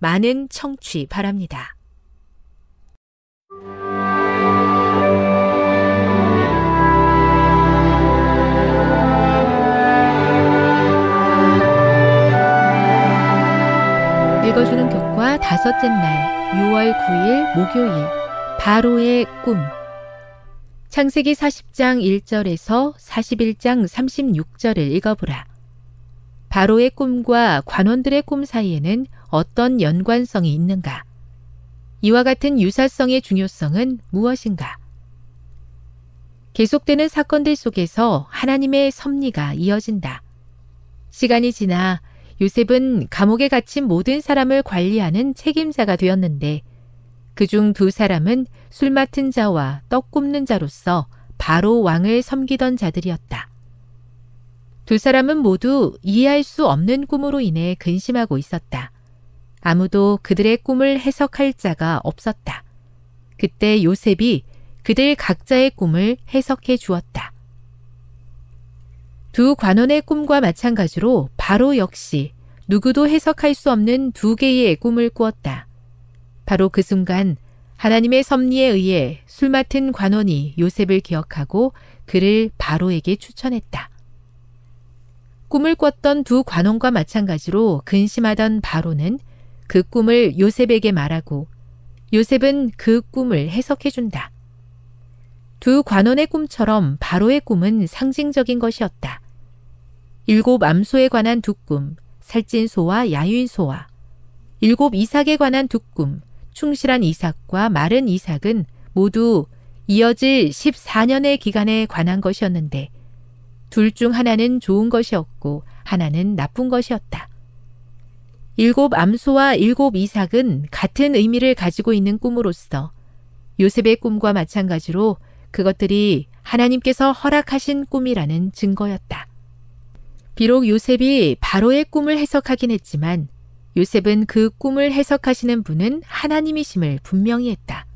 많은 청취 바랍니다. 읽어주는 교과 다섯째 날 6월 9일 목요일 바로의 꿈 창세기 40장 1절에서 41장 36절을 읽어보라. 바로의 꿈과 관원들의 꿈 사이에는 어떤 연관성이 있는가? 이와 같은 유사성의 중요성은 무엇인가? 계속되는 사건들 속에서 하나님의 섭리가 이어진다. 시간이 지나 요셉은 감옥에 갇힌 모든 사람을 관리하는 책임자가 되었는데 그 중 두 사람은 술 맡은 자와 떡 굽는 자로서 바로 왕을 섬기던 자들이었다. 두 사람은 모두 이해할 수 없는 꿈으로 인해 근심하고 있었다. 아무도 그들의 꿈을 해석할 자가 없었다. 그때 요셉이 그들 각자의 꿈을 해석해 주었다. 두 관원의 꿈과 마찬가지로 바로 역시 누구도 해석할 수 없는 두 개의 꿈을 꾸었다. 바로 그 순간 하나님의 섭리에 의해 술 맡은 관원이 요셉을 기억하고 그를 바로에게 추천했다. 꿈을 꿨던 두 관원과 마찬가지로 근심하던 바로는 그 꿈을 요셉에게 말하고 요셉은 그 꿈을 해석해준다. 두 관원의 꿈처럼 바로의 꿈은 상징적인 것이었다. 일곱 암소에 관한 두 꿈, 살찐 소와 야윈 소와 일곱 이삭에 관한 두 꿈, 충실한 이삭과 마른 이삭은 모두 이어질 14년의 기간에 관한 것이었는데 둘 중 하나는 좋은 것이었고 하나는 나쁜 것이었다. 일곱 암소와 일곱 이삭은 같은 의미를 가지고 있는 꿈으로서 요셉의 꿈과 마찬가지로 그것들이 하나님께서 허락하신 꿈이라는 증거였다. 비록 요셉이 바로의 꿈을 해석하긴 했지만 요셉은 그 꿈을 해석하시는 분은 하나님이심을 분명히 했다.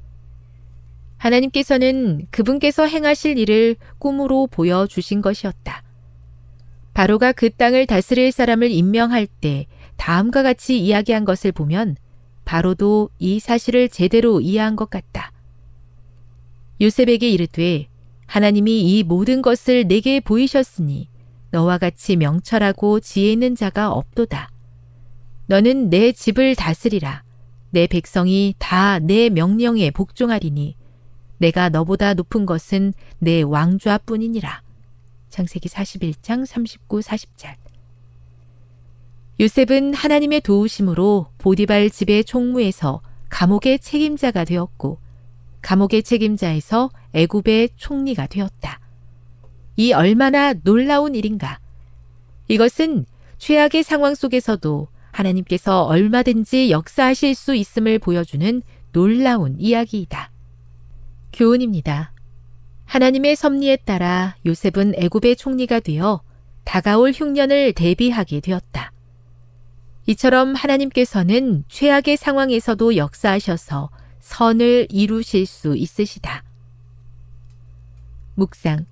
하나님께서는 그분께서 행하실 일을 꿈으로 보여주신 것이었다. 바로가 그 땅을 다스릴 사람을 임명할 때 다음과 같이 이야기한 것을 보면 바로도 이 사실을 제대로 이해한 것 같다. 요셉에게 이르되 하나님이 이 모든 것을 내게 보이셨으니 너와 같이 명철하고 지혜 있는 자가 없도다. 너는 내 집을 다스리라. 내 백성이 다 내 명령에 복종하리니 내가 너보다 높은 것은 내 왕좌뿐이니라. 창세기 41장 39, 40절. 요셉은 하나님의 도우심으로 보디발 집의 총무에서 감옥의 책임자가 되었고 감옥의 책임자에서 애굽의 총리가 되었다. 이 얼마나 놀라운 일인가. 이것은 최악의 상황 속에서도 하나님께서 얼마든지 역사하실 수 있음을 보여주는 놀라운 이야기이다. 교훈입니다. 하나님의 섭리에 따라 요셉은 애굽의 총리가 되어 다가올 흉년을 대비하게 되었다. 이처럼 하나님께서는 최악의 상황에서도 역사하셔서 선을 이루실 수 있으시다. 묵상.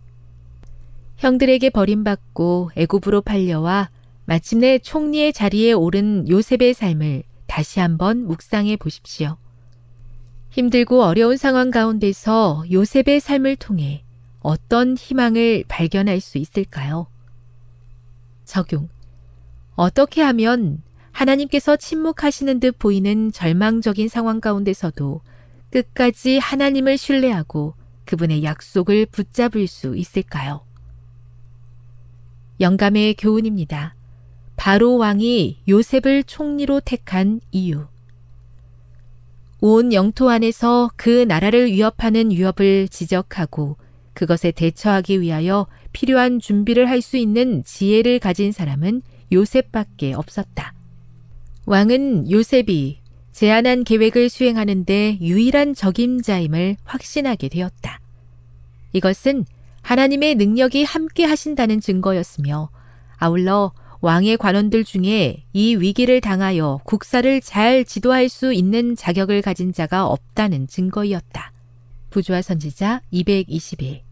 형들에게 버림받고 애굽으로 팔려와 마침내 총리의 자리에 오른 요셉의 삶을 다시 한번 묵상해 보십시오. 힘들고 어려운 상황 가운데서 요셉의 삶을 통해 어떤 희망을 발견할 수 있을까요? 적용. 어떻게 하면 하나님께서 침묵하시는 듯 보이는 절망적인 상황 가운데서도 끝까지 하나님을 신뢰하고 그분의 약속을 붙잡을 수 있을까요? 영감의 교훈입니다. 바로 왕이 요셉을 총리로 택한 이유. 온 영토 안에서 그 나라를 위협하는 위협을 지적하고 그것에 대처하기 위하여 필요한 준비를 할 수 있는 지혜를 가진 사람은 요셉밖에 없었다. 왕은 요셉이 제안한 계획을 수행하는데 유일한 적임자임을 확신하게 되었다. 이것은 하나님의 능력이 함께 하신다는 증거였으며 아울러 왕의 관원들 중에 이 위기를 당하여 국사를 잘 지도할 수 있는 자격을 가진 자가 없다는 증거이었다. 부조화 선지자 221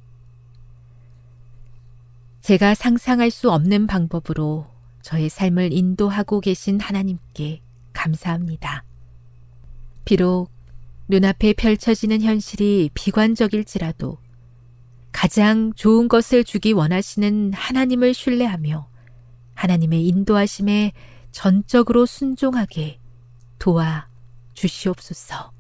제가 상상할 수 없는 방법으로 저의 삶을 인도하고 계신 하나님께 감사합니다. 비록 눈앞에 펼쳐지는 현실이 비관적일지라도 가장 좋은 것을 주기 원하시는 하나님을 신뢰하며 하나님의 인도하심에 전적으로 순종하게 도와 주시옵소서.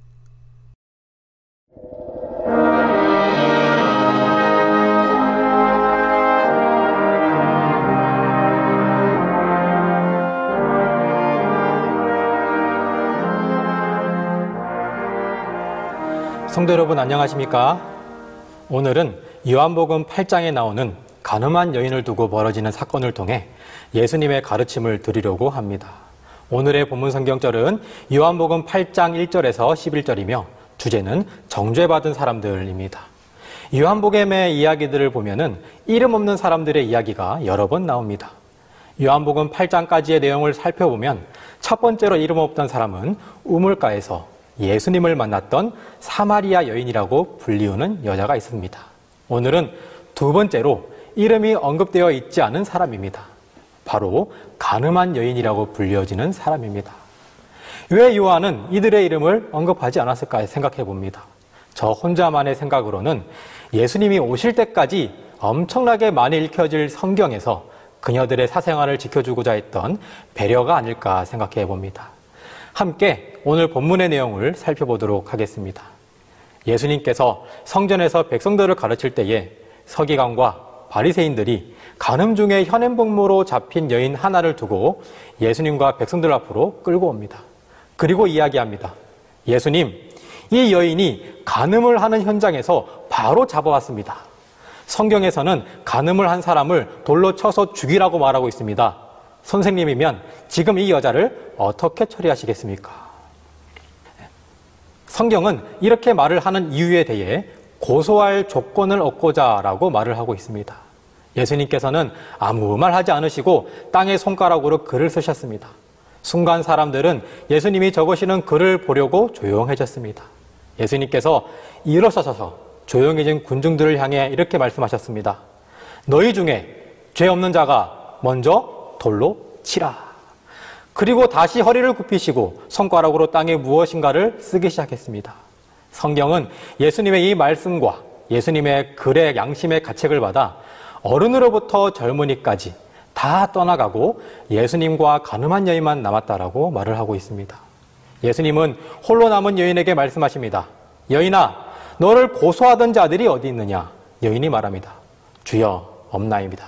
성도 여러분 안녕하십니까? 오늘은 요한복음 8장에 나오는 가늠한 여인을 두고 벌어지는 사건을 통해 예수님의 가르침을 드리려고 합니다. 오늘의 본문 성경절은 요한복음 8장 1절에서 11절이며 주제는 정죄받은 사람들입니다. 요한복음의 이야기들을 보면은 이름 없는 사람들의 이야기가 여러 번 나옵니다. 요한복음 8장까지의 내용을 살펴보면 첫 번째로 이름 없던 사람은 우물가에서 예수님을 만났던 사마리아 여인이라고 불리우는 여자가 있습니다. 오늘은 두 번째로 이름이 언급되어 있지 않은 사람입니다. 바로 가늠한 여인이라고 불려지는 사람입니다. 왜 요한은 이들의 이름을 언급하지 않았을까 생각해 봅니다. 저 혼자만의 생각으로는 예수님이 오실 때까지 엄청나게 많이 읽혀질 성경에서 그녀들의 사생활을 지켜주고자 했던 배려가 아닐까 생각해 봅니다. 함께 오늘 본문의 내용을 살펴보도록 하겠습니다. 예수님께서 성전에서 백성들을 가르칠 때에 서기관과 바리새인들이 간음 중에 현행복무로 잡힌 여인 하나를 두고 예수님과 백성들 앞으로 끌고 옵니다. 그리고 이야기합니다. 예수님, 이 여인이 간음을 하는 현장에서 바로 잡아왔습니다. 성경에서는 간음을 한 사람을 돌로 쳐서 죽이라고 말하고 있습니다. 선생님이면 지금 이 여자를 어떻게 처리하시겠습니까? 성경은 이렇게 말을 하는 이유에 대해 고소할 조건을 얻고자 라고 말을 하고 있습니다. 예수님께서는 아무 말 하지 않으시고 땅에 손가락으로 글을 쓰셨습니다. 순간 사람들은 예수님이 적으시는 글을 보려고 조용해졌습니다. 예수님께서 일어서셔서 조용해진 군중들을 향해 이렇게 말씀하셨습니다. 너희 중에 죄 없는 자가 먼저 돌로 치라. 그리고 다시 허리를 굽히시고 손가락으로 땅에 무엇인가를 쓰기 시작했습니다. 성경은 예수님의 이 말씀과 예수님의 글의 양심의 가책을 받아 어른으로부터 젊은이까지 다 떠나가고 예수님과 가늠한 여인만 남았다라고 말을 하고 있습니다. 예수님은 홀로 남은 여인에게 말씀하십니다. 여인아, 너를 고소하던 자들이 어디 있느냐? 여인이 말합니다. 주여, 없나입니다.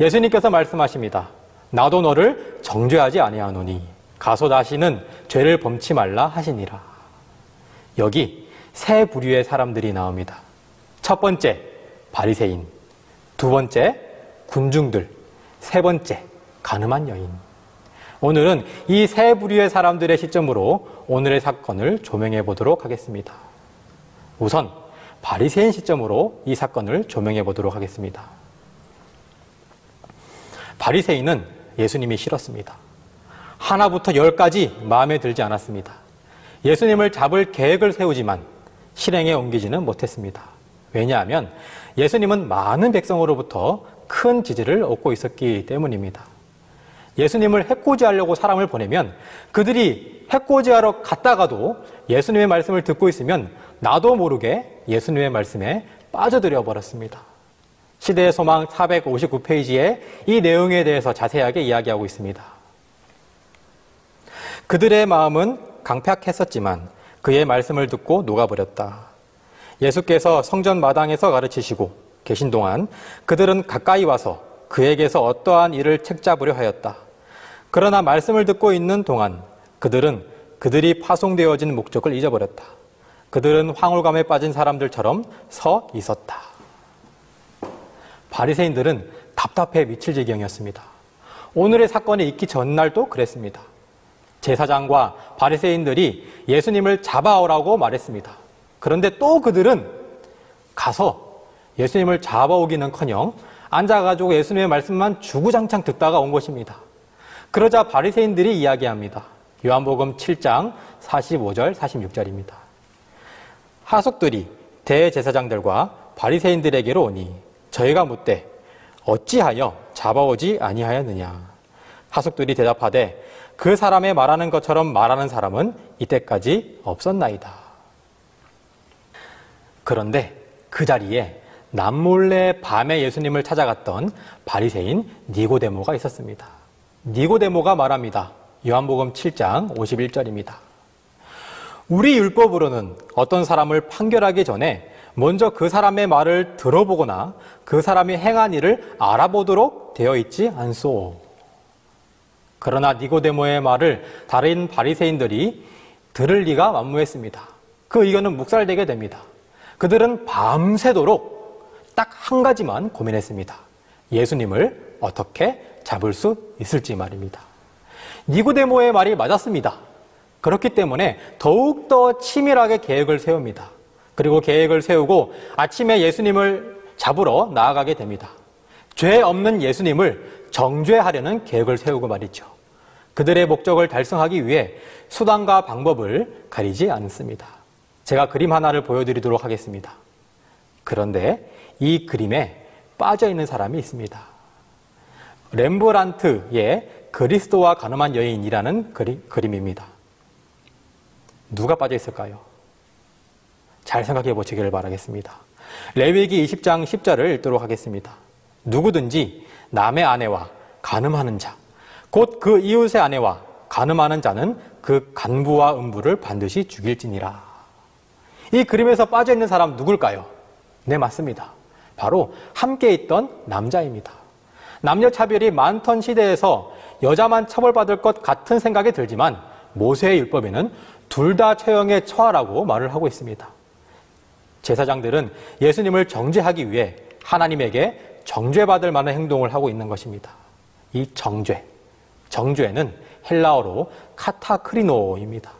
예수님께서 말씀하십니다. 나도 너를 정죄하지 아니하노니 가서 다시는 죄를 범치 말라 하시니라. 여기 세 부류의 사람들이 나옵니다. 첫 번째, 바리새인. 두 번째, 군중들. 세 번째, 가늠한 여인. 오늘은 이 세 부류의 사람들의 시점으로 오늘의 사건을 조명해 보도록 하겠습니다. 우선 바리새인 시점으로 이 사건을 조명해 보도록 하겠습니다. 바리새인은 예수님이 싫었습니다. 하나부터 열까지 마음에 들지 않았습니다. 예수님을 잡을 계획을 세우지만 실행에 옮기지는 못했습니다. 왜냐하면 예수님은 많은 백성으로부터 큰 지지를 얻고 있었기 때문입니다. 예수님을 해코지하려고 사람을 보내면 그들이 해코지하러 갔다가도 예수님의 말씀을 듣고 있으면 나도 모르게 예수님의 말씀에 빠져들여 버렸습니다. 시대의 소망 459페이지에 이 내용에 대해서 자세하게 이야기하고 있습니다. 그들의 마음은 강팍했었지만 그의 말씀을 듣고 녹아버렸다. 예수께서 성전 마당에서 가르치시고 계신 동안 그들은 가까이 와서 그에게서 어떠한 일을 책잡으려 하였다. 그러나 말씀을 듣고 있는 동안 그들은 그들이 파송되어진 목적을 잊어버렸다. 그들은 황홀감에 빠진 사람들처럼 서 있었다. 바리새인들은 답답해 미칠 지경이었습니다. 오늘의 사건이 있기 전날도 그랬습니다. 제사장과 바리새인들이 예수님을 잡아오라고 말했습니다. 그런데 또 그들은 가서 예수님을 잡아오기는커녕 앉아가지고 예수님의 말씀만 주구장창 듣다가 온 것입니다. 그러자 바리새인들이 이야기합니다. 요한복음 7장 45절 46절입니다. 하속들이 대제사장들과 바리새인들에게로 오니 저희가 묻되 어찌하여 잡아오지 아니하였느냐 하속들이 대답하되 그 사람의 말하는 것처럼 말하는 사람은 이때까지 없었나이다. 그런데 그 자리에 남몰래 밤에 예수님을 찾아갔던 바리새인 니고데모가 있었습니다. 니고데모가 말합니다. 요한복음 7장 51절입니다. 우리 율법으로는 어떤 사람을 판결하기 전에 먼저 그 사람의 말을 들어보거나 그 사람이 행한 일을 알아보도록 되어 있지 않소. 그러나 니고데모의 말을 다른 바리새인들이 들을 리가 만무했습니다. 그 의견은 묵살되게 됩니다. 그들은 밤새도록 딱 한 가지만 고민했습니다. 예수님을 어떻게 잡을 수 있을지 말입니다. 니고데모의 말이 맞았습니다. 그렇기 때문에 더욱더 치밀하게 계획을 세웁니다. 그리고 계획을 세우고 아침에 예수님을 잡으러 나아가게 됩니다. 죄 없는 예수님을 정죄하려는 계획을 세우고 말이죠. 그들의 목적을 달성하기 위해 수단과 방법을 가리지 않습니다. 제가 그림 하나를 보여드리도록 하겠습니다. 그런데 이 그림에 빠져 있는 사람이 있습니다. 렘브란트의 그리스도와 가늠한 여인이라는 그리, 그림입니다. 누가 빠져 있을까요? 잘 생각해 보시기를 바라겠습니다. 레위기 20장 10절을 읽도록 하겠습니다. 누구든지 남의 아내와 간음하는 자, 곧 그 이웃의 아내와 간음하는 자는 그 간부와 음부를 반드시 죽일지니라. 이 그림에서 빠져 있는 사람 누굴까요? 네, 맞습니다. 바로 함께 있던 남자입니다. 남녀 차별이 많던 시대에서 여자만 처벌받을 것 같은 생각이 들지만 모세의 율법에는 둘 다 처형에 처하라고 말을 하고 있습니다. 제사장들은 예수님을 정죄하기 위해 하나님에게 정죄받을 만한 행동을 하고 있는 것입니다. 이 정죄, 정죄는 헬라어로 카타크리노입니다.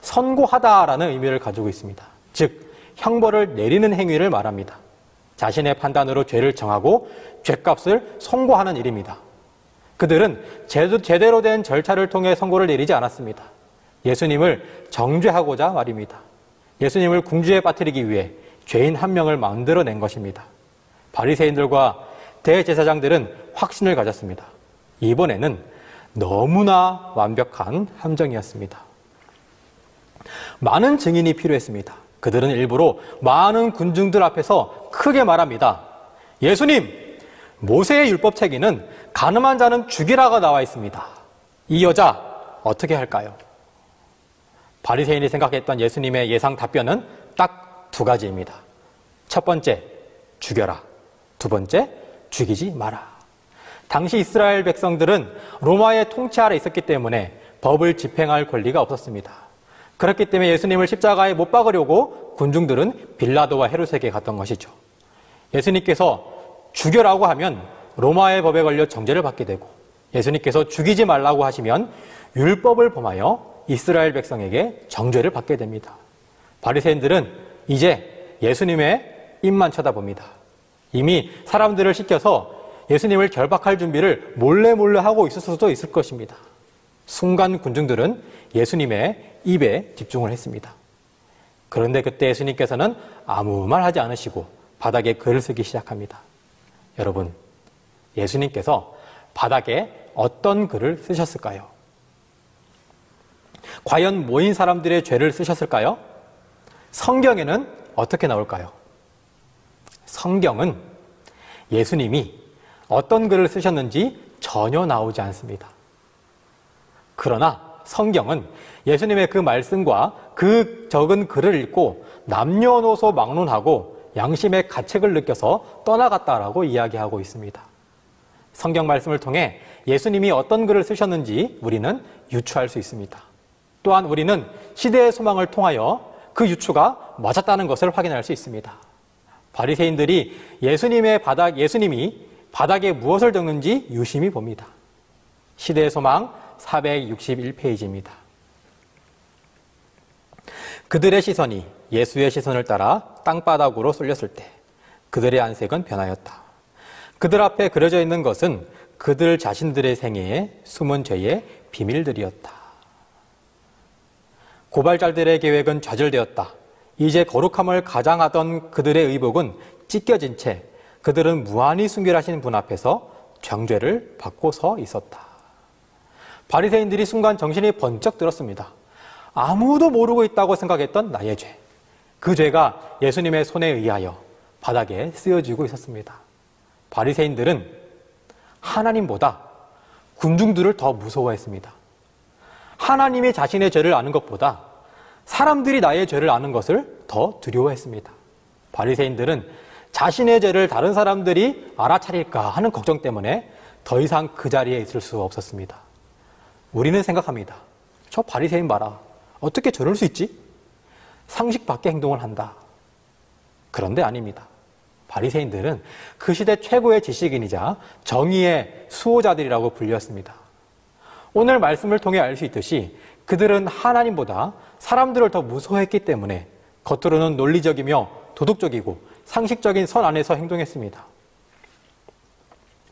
선고하다라는 의미를 가지고 있습니다. 즉, 형벌을 내리는 행위를 말합니다. 자신의 판단으로 죄를 정하고 죄값을 선고하는 일입니다. 그들은 제대로 된 절차를 통해 선고를 내리지 않았습니다. 예수님을 정죄하고자 말입니다. 예수님을 궁지에 빠뜨리기 위해 죄인 한 명을 만들어낸 것입니다. 바리새인들과 대제사장들은 확신을 가졌습니다. 이번에는 너무나 완벽한 함정이었습니다. 많은 증인이 필요했습니다. 그들은 일부러 많은 군중들 앞에서 크게 말합니다. 예수님, 모세의 율법 책에는 가늠한 자는 죽이라가 나와 있습니다. 이 여자 어떻게 할까요? 바리새인이 생각했던 예수님의 예상 답변은 딱 두 가지입니다. 첫 번째, 죽여라. 두 번째, 죽이지 마라. 당시 이스라엘 백성들은 로마의 통치 아래 있었기 때문에 법을 집행할 권리가 없었습니다. 그렇기 때문에 예수님을 십자가에 못 박으려고 군중들은 빌라도와 헤롯에게 갔던 것이죠. 예수님께서 죽여라고 하면 로마의 법에 걸려 정죄를 받게 되고 예수님께서 죽이지 말라고 하시면 율법을 범하여 이스라엘 백성에게 정죄를 받게 됩니다. 바리새인들은 이제 예수님의 입만 쳐다봅니다. 이미 사람들을 시켜서 예수님을 결박할 준비를 몰래 몰래 하고 있을 수도 있을 것입니다. 순간 군중들은 예수님의 입에 집중을 했습니다. 그런데 그때 예수님께서는 아무 말 하지 않으시고 바닥에 글을 쓰기 시작합니다. 여러분, 예수님께서 바닥에 어떤 글을 쓰셨을까요? 과연 모인 사람들의 죄를 쓰셨을까요? 성경에는 어떻게 나올까요? 성경은 예수님이 어떤 글을 쓰셨는지 전혀 나오지 않습니다. 그러나 성경은 예수님의 그 말씀과 그 적은 글을 읽고 남녀노소 막론하고 양심의 가책을 느껴서 떠나갔다라고 이야기하고 있습니다. 성경 말씀을 통해 예수님이 어떤 글을 쓰셨는지 우리는 유추할 수 있습니다. 또한 우리는 시대의 소망을 통하여 그 유추가 맞았다는 것을 확인할 수 있습니다. 바리새인들이 예수님의 바닥 예수님이 바닥에 무엇을 적는지 유심히 봅니다. 시대의 소망 461페이지입니다. 그들의 시선이 예수의 시선을 따라 땅바닥으로 쏠렸을 때 그들의 안색은 변하였다. 그들 앞에 그려져 있는 것은 그들 자신들의 생애의 숨은 죄의 비밀들이었다. 고발자들의 계획은 좌절되었다. 이제 거룩함을 가장하던 그들의 의복은 찢겨진 채 그들은 무한히 순결하신 분 앞에서 정죄를 받고 서 있었다. 바리새인들이 순간 정신이 번쩍 들었습니다. 아무도 모르고 있다고 생각했던 나의 죄. 그 죄가 예수님의 손에 의하여 바닥에 쓰여지고 있었습니다. 바리새인들은 하나님보다 군중들을 더 무서워했습니다. 하나님이 자신의 죄를 아는 것보다 사람들이 나의 죄를 아는 것을 더 두려워했습니다. 바리새인들은 자신의 죄를 다른 사람들이 알아차릴까 하는 걱정 때문에 더 이상 그 자리에 있을 수 없었습니다. 우리는 생각합니다. 저 바리새인 봐라. 어떻게 저럴 수 있지? 상식 밖의 행동을 한다. 그런데 아닙니다. 바리새인들은 그 시대 최고의 지식인이자 정의의 수호자들이라고 불렸습니다. 오늘 말씀을 통해 알 수 있듯이 그들은 하나님보다 사람들을 더 무서워했기 때문에 겉으로는 논리적이며 도덕적이고 상식적인 선 안에서 행동했습니다.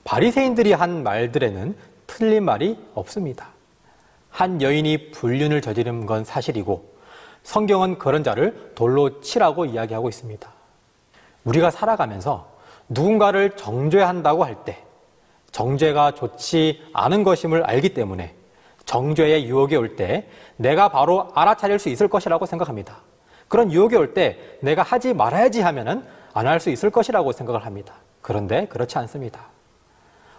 바리새인들이 한 말들에는 틀린 말이 없습니다. 한 여인이 불륜을 저지른 건 사실이고 성경은 그런 자를 돌로 치라고 이야기하고 있습니다. 우리가 살아가면서 누군가를 정죄한다고 할 때 정죄가 좋지 않은 것임을 알기 때문에 정죄의 유혹이 올 때 내가 바로 알아차릴 수 있을 것이라고 생각합니다. 그런 유혹이 올 때 내가 하지 말아야지 하면은 안 할 수 있을 것이라고 생각을 합니다. 그런데 그렇지 않습니다.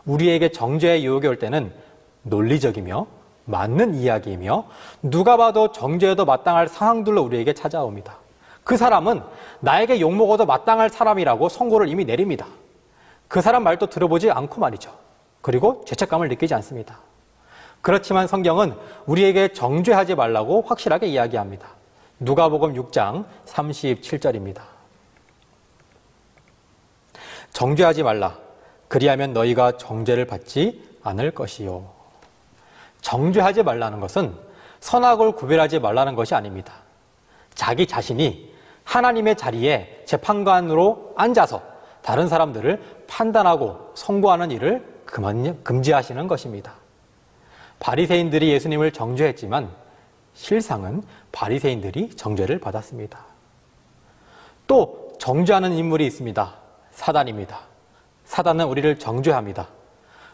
우리에게 정죄의 유혹이 올 때는 논리적이며 맞는 이야기이며 누가 봐도 정죄에도 마땅할 상황들로 우리에게 찾아옵니다. 그 사람은 나에게 욕먹어도 마땅할 사람이라고 선고를 이미 내립니다. 그 사람 말도 들어보지 않고 말이죠. 그리고 죄책감을 느끼지 않습니다. 그렇지만 성경은 우리에게 정죄하지 말라고 확실하게 이야기합니다. 누가복음 6장 37절입니다. 정죄하지 말라. 그리하면 너희가 정죄를 받지 않을 것이요. 정죄하지 말라는 것은 선악을 구별하지 말라는 것이 아닙니다. 자기 자신이 하나님의 자리에 재판관으로 앉아서 다른 사람들을 판단하고 선고하는 일을 금지하시는 것입니다. 바리새인들이 예수님을 정죄했지만 실상은 바리새인들이 정죄를 받았습니다. 또 정죄하는 인물이 있습니다. 사단입니다. 사단은 우리를 정죄합니다.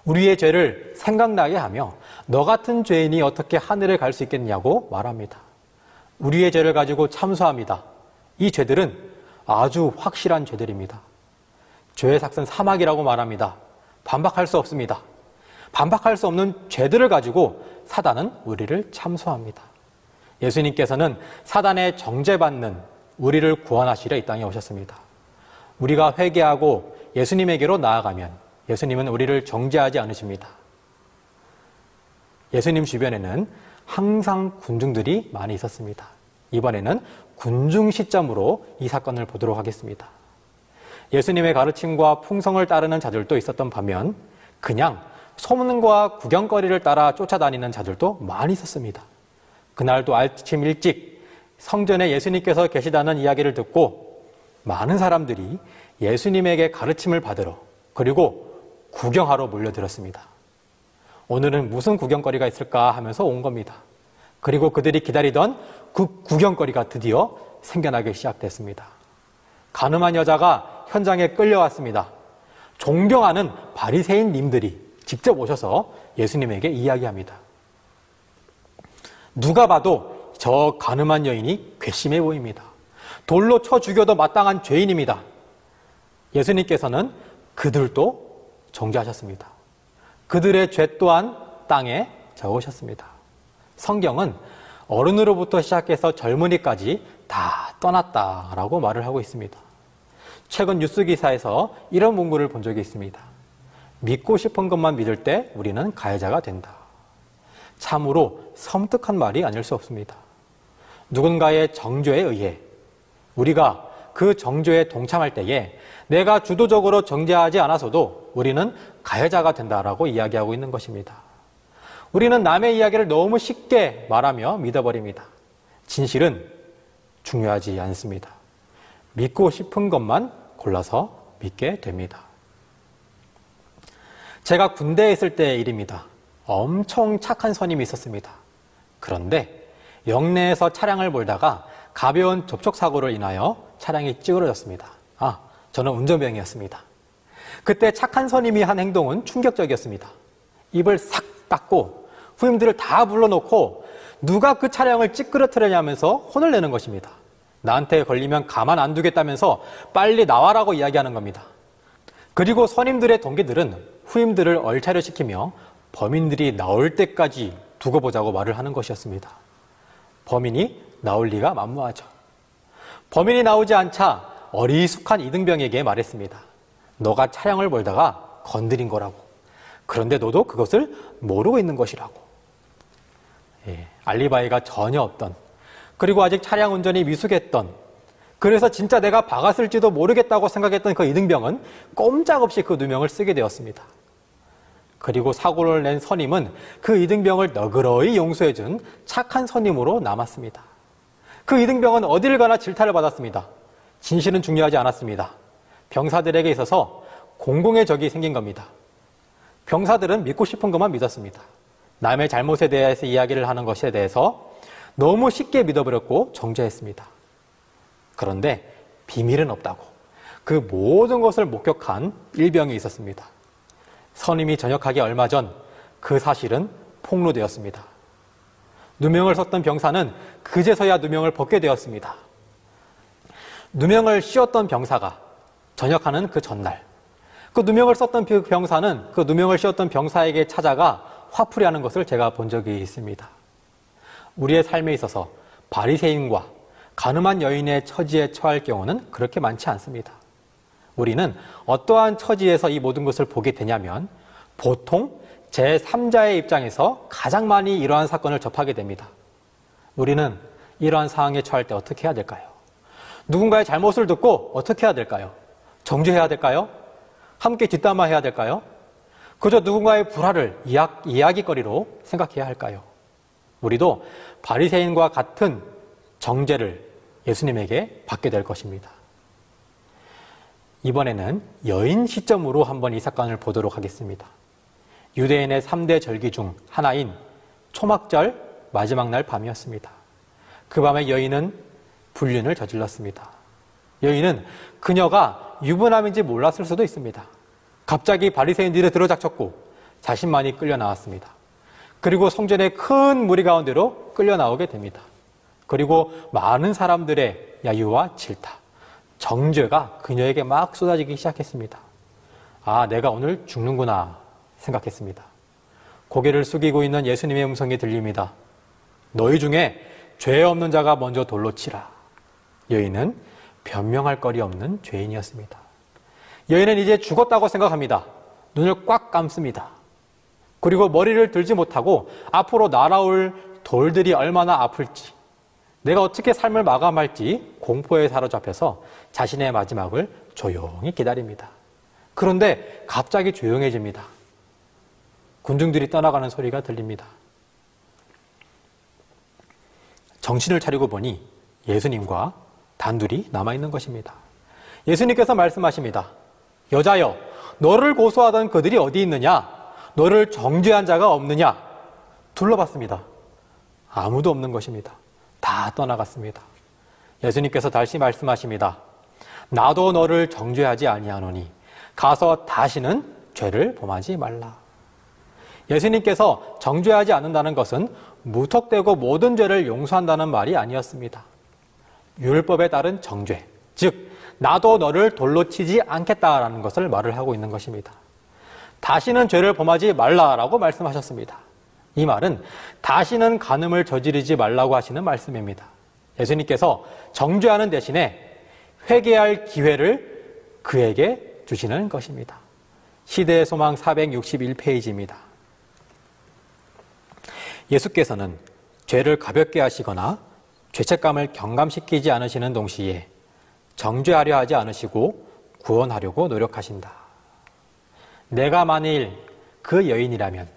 우리의 죄를 생각나게 하며 너 같은 죄인이 어떻게 하늘에 갈 수 있겠냐고 말합니다. 우리의 죄를 가지고 참소합니다. 이 죄들은 아주 확실한 죄들입니다. 죄의 삭은 사막이라고 말합니다. 반박할 수 없습니다. 반박할 수 없는 죄들을 가지고 사단은 우리를 참소합니다. 예수님께서는 사단의 정죄받는 우리를 구원하시려 이 땅에 오셨습니다. 우리가 회개하고 예수님에게로 나아가면 예수님은 우리를 정죄하지 않으십니다. 예수님 주변에는 항상 군중들이 많이 있었습니다. 이번에는 군중 시점으로 이 사건을 보도록 하겠습니다. 예수님의 가르침과 풍성을 따르는 자들도 있었던 반면 그냥 소문과 구경거리를 따라 쫓아다니는 자들도 많이 있었습니다. 그날도 아침 일찍 성전에 예수님께서 계시다는 이야기를 듣고 많은 사람들이 예수님에게 가르침을 받으러 그리고 구경하러 몰려들었습니다. 오늘은 무슨 구경거리가 있을까 하면서 온 겁니다. 그리고 그들이 기다리던 그 구경거리가 드디어 생겨나기 시작됐습니다. 가늠한 여자가 현장에 끌려왔습니다. 존경하는 바리새인님들이 직접 오셔서 예수님에게 이야기합니다. 누가 봐도 저 가늠한 여인이 괘씸해 보입니다. 돌로 쳐 죽여도 마땅한 죄인입니다. 예수님께서는 그들도 정죄하셨습니다. 그들의 죄 또한 땅에 적으셨습니다. 성경은 어른으로부터 시작해서 젊은이까지 다 떠났다라고 말을 하고 있습니다. 최근 뉴스 기사에서 이런 문구를 본 적이 있습니다. 믿고 싶은 것만 믿을 때 우리는 가해자가 된다. 참으로 섬뜩한 말이 아닐 수 없습니다. 누군가의 정죄에 의해 우리가 그 정죄에 동참할 때에 내가 주도적으로 정죄하지 않아서도 우리는 가해자가 된다라고 이야기하고 있는 것입니다. 우리는 남의 이야기를 너무 쉽게 말하며 믿어버립니다. 진실은 중요하지 않습니다. 믿고 싶은 것만 골라서 믿게 됩니다. 제가 군대에 있을 때의 일입니다. 엄청 착한 선임이 있었습니다. 그런데 영내에서 차량을 몰다가 가벼운 접촉사고로 인하여 차량이 찌그러졌습니다. 아, 저는 운전병이었습니다. 그때 착한 선임이 한 행동은 충격적이었습니다. 입을 싹 닫고 후임들을 다 불러놓고 누가 그 차량을 찌그러뜨려냐면서 혼을 내는 것입니다. 나한테 걸리면 가만 안 두겠다면서 빨리 나와라고 이야기하는 겁니다. 그리고 선임들의 동기들은 후임들을 얼차려 시키며 범인들이 나올 때까지 두고 보자고 말을 하는 것이었습니다. 범인이 나올 리가 만무하죠. 범인이 나오지 않자 어리숙한 이등병에게 말했습니다. 너가 차량을 몰다가 건드린 거라고. 그런데 너도 그것을 모르고 있는 것이라고. 예, 알리바이가 전혀 없던, 그리고 아직 차량 운전이 미숙했던, 그래서 진짜 내가 박았을지도 모르겠다고 생각했던 그 이등병은 꼼짝없이 그 누명을 쓰게 되었습니다. 그리고 사고를 낸 선임은 그 이등병을 너그러이 용서해준 착한 선임으로 남았습니다. 그 이등병은 어디를 가나 질타를 받았습니다. 진실은 중요하지 않았습니다. 병사들에게 있어서 공공의 적이 생긴 겁니다. 병사들은 믿고 싶은 것만 믿었습니다. 남의 잘못에 대해서 이야기를 하는 것에 대해서 너무 쉽게 믿어버렸고 정죄했습니다. 그런데 비밀은 없다고 그 모든 것을 목격한 일병이 있었습니다. 선임이 전역하기 얼마 전 그 사실은 폭로되었습니다. 누명을 썼던 병사는 그제서야 누명을 벗게 되었습니다. 누명을 씌웠던 병사가 전역하는 그 전날, 그 누명을 썼던 그 병사는 그 누명을 씌웠던 병사에게 찾아가 화풀이 하는 것을 제가 본 적이 있습니다. 우리의 삶에 있어서 바리새인과 가늠한 여인의 처지에 처할 경우는 그렇게 많지 않습니다. 우리는 어떠한 처지에서 이 모든 것을 보게 되냐면 보통 제3자의 입장에서 가장 많이 이러한 사건을 접하게 됩니다. 우리는 이러한 상황에 처할 때 어떻게 해야 될까요? 누군가의 잘못을 듣고 어떻게 해야 될까요? 정죄해야 될까요? 함께 뒷담화해야 될까요? 그저 누군가의 불화를 이야기거리로 생각해야 할까요? 우리도 바리새인과 같은 정죄를 예수님에게 받게 될 것입니다. 이번에는 여인 시점으로 한번 이 사건을 보도록 하겠습니다. 유대인의 3대 절기 중 하나인 초막절 마지막 날 밤이었습니다. 그 밤에 여인은 불륜을 저질렀습니다. 여인은 그녀가 유부남인지 몰랐을 수도 있습니다. 갑자기 바리새인들이 들어닥쳤고 자신만이 끌려 나왔습니다. 그리고 성전의 큰 무리 가운데로 끌려 나오게 됩니다. 그리고 많은 사람들의 야유와 질타, 정죄가 그녀에게 막 쏟아지기 시작했습니다. 아, 내가 오늘 죽는구나 생각했습니다. 고개를 숙이고 있는 예수님의 음성이 들립니다. 너희 중에 죄 없는 자가 먼저 돌로 치라. 여인은 변명할 거리 없는 죄인이었습니다. 여인은 이제 죽었다고 생각합니다. 눈을 꽉 감습니다. 그리고 머리를 들지 못하고 앞으로 날아올 돌들이 얼마나 아플지 내가 어떻게 삶을 마감할지 공포에 사로잡혀서 자신의 마지막을 조용히 기다립니다. 그런데 갑자기 조용해집니다. 군중들이 떠나가는 소리가 들립니다. 정신을 차리고 보니 예수님과 단둘이 남아있는 것입니다. 예수님께서 말씀하십니다. 여자여, 너를 고소하던 그들이 어디 있느냐? 너를 정죄한 자가 없느냐? 둘러봤습니다. 아무도 없는 것입니다. 다 떠나갔습니다. 예수님께서 다시 말씀하십니다. 나도 너를 정죄하지 아니하노니 가서 다시는 죄를 범하지 말라. 예수님께서 정죄하지 않는다는 것은 무턱대고 모든 죄를 용서한다는 말이 아니었습니다. 율법에 따른 정죄, 즉 나도 너를 돌로 치지 않겠다라는 것을 말을 하고 있는 것입니다. 다시는 죄를 범하지 말라라고 말씀하셨습니다. 이 말은 다시는 간음을 저지르지 말라고 하시는 말씀입니다. 예수님께서 정죄하는 대신에 회개할 기회를 그에게 주시는 것입니다. 시대의 소망 461페이지입니다. 예수께서는 죄를 가볍게 하시거나 죄책감을 경감시키지 않으시는 동시에 정죄하려 하지 않으시고 구원하려고 노력하신다. 내가 만일 그 여인이라면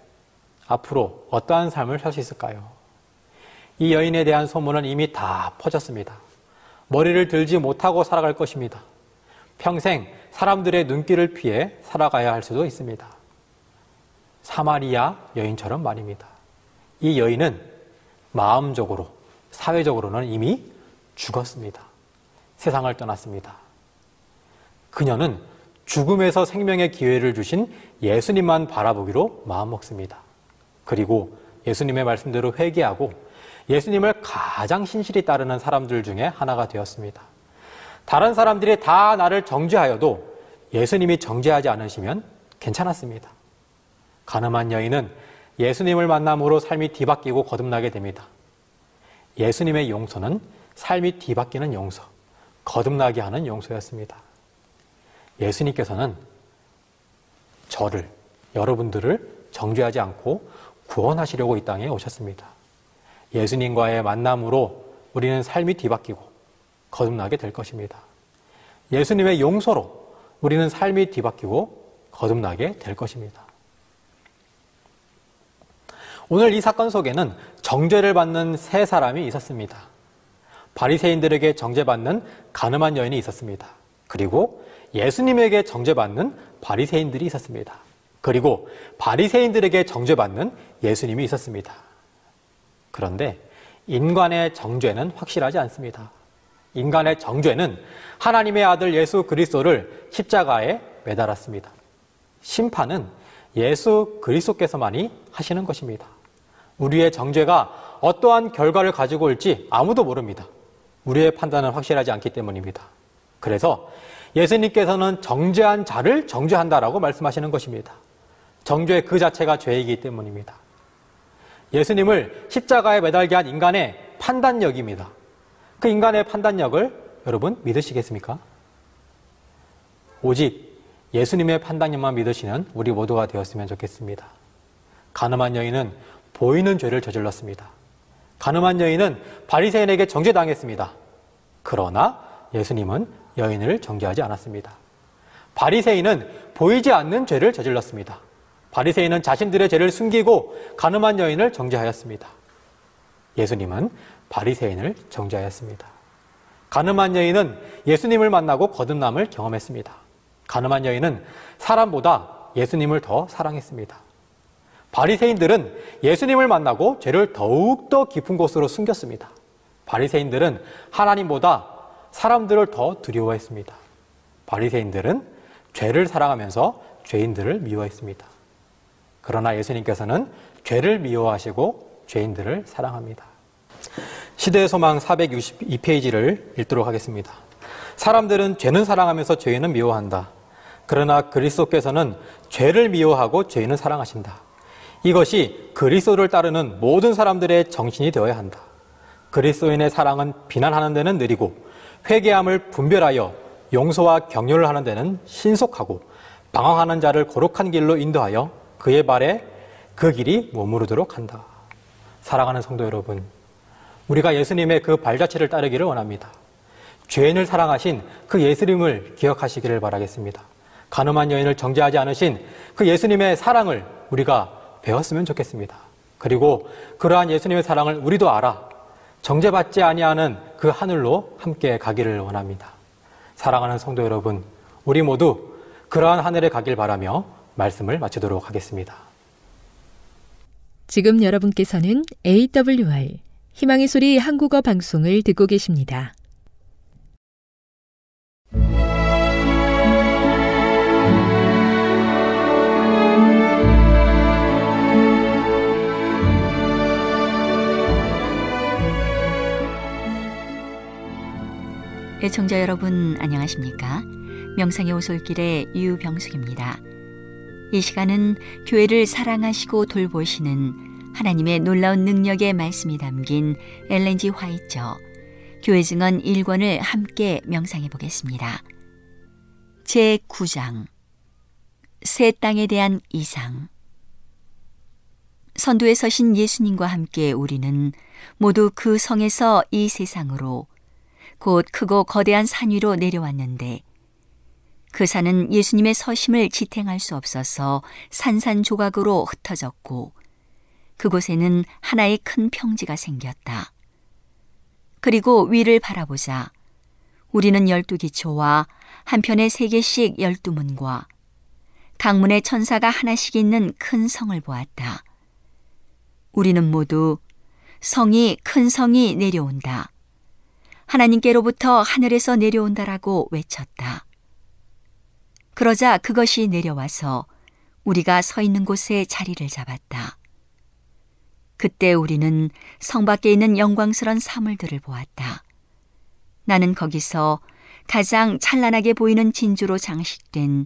앞으로 어떠한 삶을 살 수 있을까요? 이 여인에 대한 소문은 이미 다 퍼졌습니다. 머리를 들지 못하고 살아갈 것입니다. 평생 사람들의 눈길을 피해 살아가야 할 수도 있습니다. 사마리아 여인처럼 말입니다. 이 여인은 마음적으로, 사회적으로는 이미 죽었습니다. 세상을 떠났습니다. 그녀는 죽음에서 생명의 기회를 주신 예수님만 바라보기로 마음먹습니다. 그리고 예수님의 말씀대로 회개하고 예수님을 가장 신실히 따르는 사람들 중에 하나가 되었습니다. 다른 사람들이 다 나를 정죄하여도 예수님이 정죄하지 않으시면 괜찮았습니다. 가늠한 여인은 예수님을 만남으로 삶이 뒤바뀌고 거듭나게 됩니다. 예수님의 용서는 삶이 뒤바뀌는 용서, 거듭나게 하는 용서였습니다. 예수님께서는 저를, 여러분들을 정죄하지 않고 구원하시려고 이 땅에 오셨습니다. 예수님과의 만남으로 우리는 삶이 뒤바뀌고 거듭나게 될 것입니다. 예수님의 용서로 우리는 삶이 뒤바뀌고 거듭나게 될 것입니다. 오늘 이 사건 속에는 정죄를 받는 세 사람이 있었습니다. 바리새인들에게 정죄받는 가늠한 여인이 있었습니다. 그리고 예수님에게 정죄받는 바리새인들이 있었습니다. 그리고 바리새인들에게 정죄받는 예수님이 있었습니다. 그런데 인간의 정죄는 확실하지 않습니다. 인간의 정죄는 하나님의 아들 예수 그리스도를 십자가에 매달았습니다. 심판은 예수 그리스도께서만이 하시는 것입니다. 우리의 정죄가 어떠한 결과를 가지고 올지 아무도 모릅니다. 우리의 판단은 확실하지 않기 때문입니다. 그래서 예수님께서는 정죄한 자를 정죄한다라고 말씀하시는 것입니다. 정죄 그 자체가 죄이기 때문입니다. 예수님을 십자가에 매달게 한 인간의 판단력입니다. 그 인간의 판단력을 여러분 믿으시겠습니까? 오직 예수님의 판단력만 믿으시는 우리 모두가 되었으면 좋겠습니다. 가늠한 여인은 보이는 죄를 저질렀습니다. 가늠한 여인은 바리새인에게 정죄당했습니다. 그러나 예수님은 여인을 정죄하지 않았습니다. 바리새인은 보이지 않는 죄를 저질렀습니다. 바리새인은 자신들의 죄를 숨기고 가늠한 여인을 정죄하였습니다. 예수님은 바리새인을 정죄하였습니다. 가늠한 여인은 예수님을 만나고 거듭남을 경험했습니다. 가늠한 여인은 사람보다 예수님을 더 사랑했습니다. 바리새인들은 예수님을 만나고 죄를 더욱 더 깊은 곳으로 숨겼습니다. 바리새인들은 하나님보다 사람들을 더 두려워했습니다. 바리새인들은 죄를 사랑하면서 죄인들을 미워했습니다. 그러나 예수님께서는 죄를 미워하시고 죄인들을 사랑합니다. 시대의 소망 462페이지를 읽도록 하겠습니다. 사람들은 죄는 사랑하면서 죄인은 미워한다. 그러나 그리스도께서는 죄를 미워하고 죄인은 사랑하신다. 이것이 그리스도를 따르는 모든 사람들의 정신이 되어야 한다. 그리스도인의 사랑은 비난하는 데는 느리고 회개함을 분별하여 용서와 격려를 하는 데는 신속하고 방황하는 자를 거룩한 길로 인도하여 그의 발에 그 길이 머무르도록 한다. 사랑하는 성도 여러분, 우리가 예수님의 그 발자취를 따르기를 원합니다. 죄인을 사랑하신 그 예수님을 기억하시기를 바라겠습니다. 가늠한 여인을 정죄하지 않으신 그 예수님의 사랑을 우리가 배웠으면 좋겠습니다. 그리고 그러한 예수님의 사랑을 우리도 알아 정죄받지 아니하는 그 하늘로 함께 가기를 원합니다. 사랑하는 성도 여러분, 우리 모두 그러한 하늘에 가길 바라며 말씀을 마치도록 하겠습니다. 지금 여러분께서는 AWR 희망의 소리 한국어 방송을 듣고 계십니다. 애청자 여러분 안녕하십니까? 명상의 오솔길의 유병숙입니다. 이 시간은 교회를 사랑하시고 돌보시는 하나님의 놀라운 능력의 말씀이 담긴 엘렌지 화이처 교회 증언 1권을 함께 명상해 보겠습니다. 제 9장 새 땅에 대한 이상 선두에 서신 예수님과 함께 우리는 모두 그 성에서 이 세상으로 곧 크고 거대한 산 위로 내려왔는데 그 산은 예수님의 서심을 지탱할 수 없어서 산산조각으로 흩어졌고 그곳에는 하나의 큰 평지가 생겼다. 그리고 위를 바라보자 우리는 열두 기초와 한편에 세 개씩 열두 문과 강문의 천사가 하나씩 있는 큰 성을 보았다. 우리는 모두 성이 큰 성이 내려온다. 하나님께로부터 하늘에서 내려온다라고 외쳤다. 그러자 그것이 내려와서 우리가 서 있는 곳에 자리를 잡았다. 그때 우리는 성 밖에 있는 영광스런 사물들을 보았다. 나는 거기서 가장 찬란하게 보이는 진주로 장식된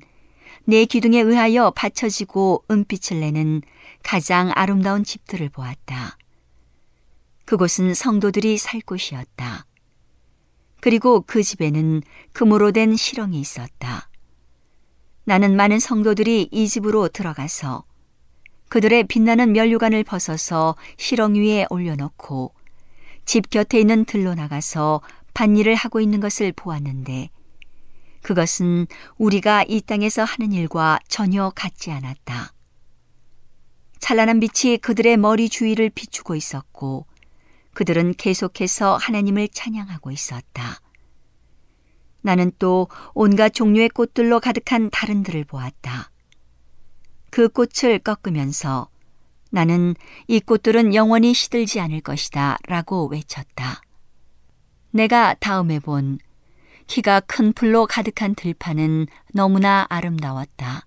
내 기둥에 의하여 받쳐지고 은빛을 내는 가장 아름다운 집들을 보았다. 그곳은 성도들이 살 곳이었다. 그리고 그 집에는 금으로 된 실엉이 있었다. 나는 많은 성도들이 이 집으로 들어가서 그들의 빛나는 면류관을 벗어서 실엉 위에 올려놓고 집 곁에 있는 들로 나가서 밭일을 하고 있는 것을 보았는데 그것은 우리가 이 땅에서 하는 일과 전혀 같지 않았다. 찬란한 빛이 그들의 머리 주위를 비추고 있었고 그들은 계속해서 하나님을 찬양하고 있었다. 나는 또 온갖 종류의 꽃들로 가득한 다른 들을 보았다. 그 꽃을 꺾으면서 나는 이 꽃들은 영원히 시들지 않을 것이다 라고 외쳤다. 내가 다음에 본 키가 큰 풀로 가득한 들판은 너무나 아름다웠다.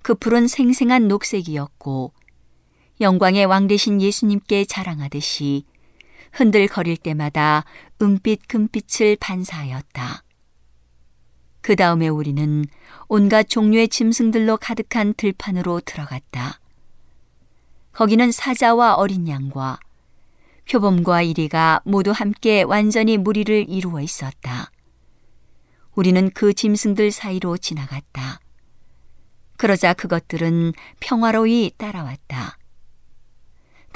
그 풀은 생생한 녹색이었고 영광의 왕 대신 예수님께 자랑하듯이 흔들거릴 때마다 은빛 금빛을 반사하였다. 그 다음에 우리는 온갖 종류의 짐승들로 가득한 들판으로 들어갔다. 거기는 사자와 어린 양과 표범과 이리가 모두 함께 완전히 무리를 이루어 있었다. 우리는 그 짐승들 사이로 지나갔다. 그러자 그것들은 평화로이 따라왔다.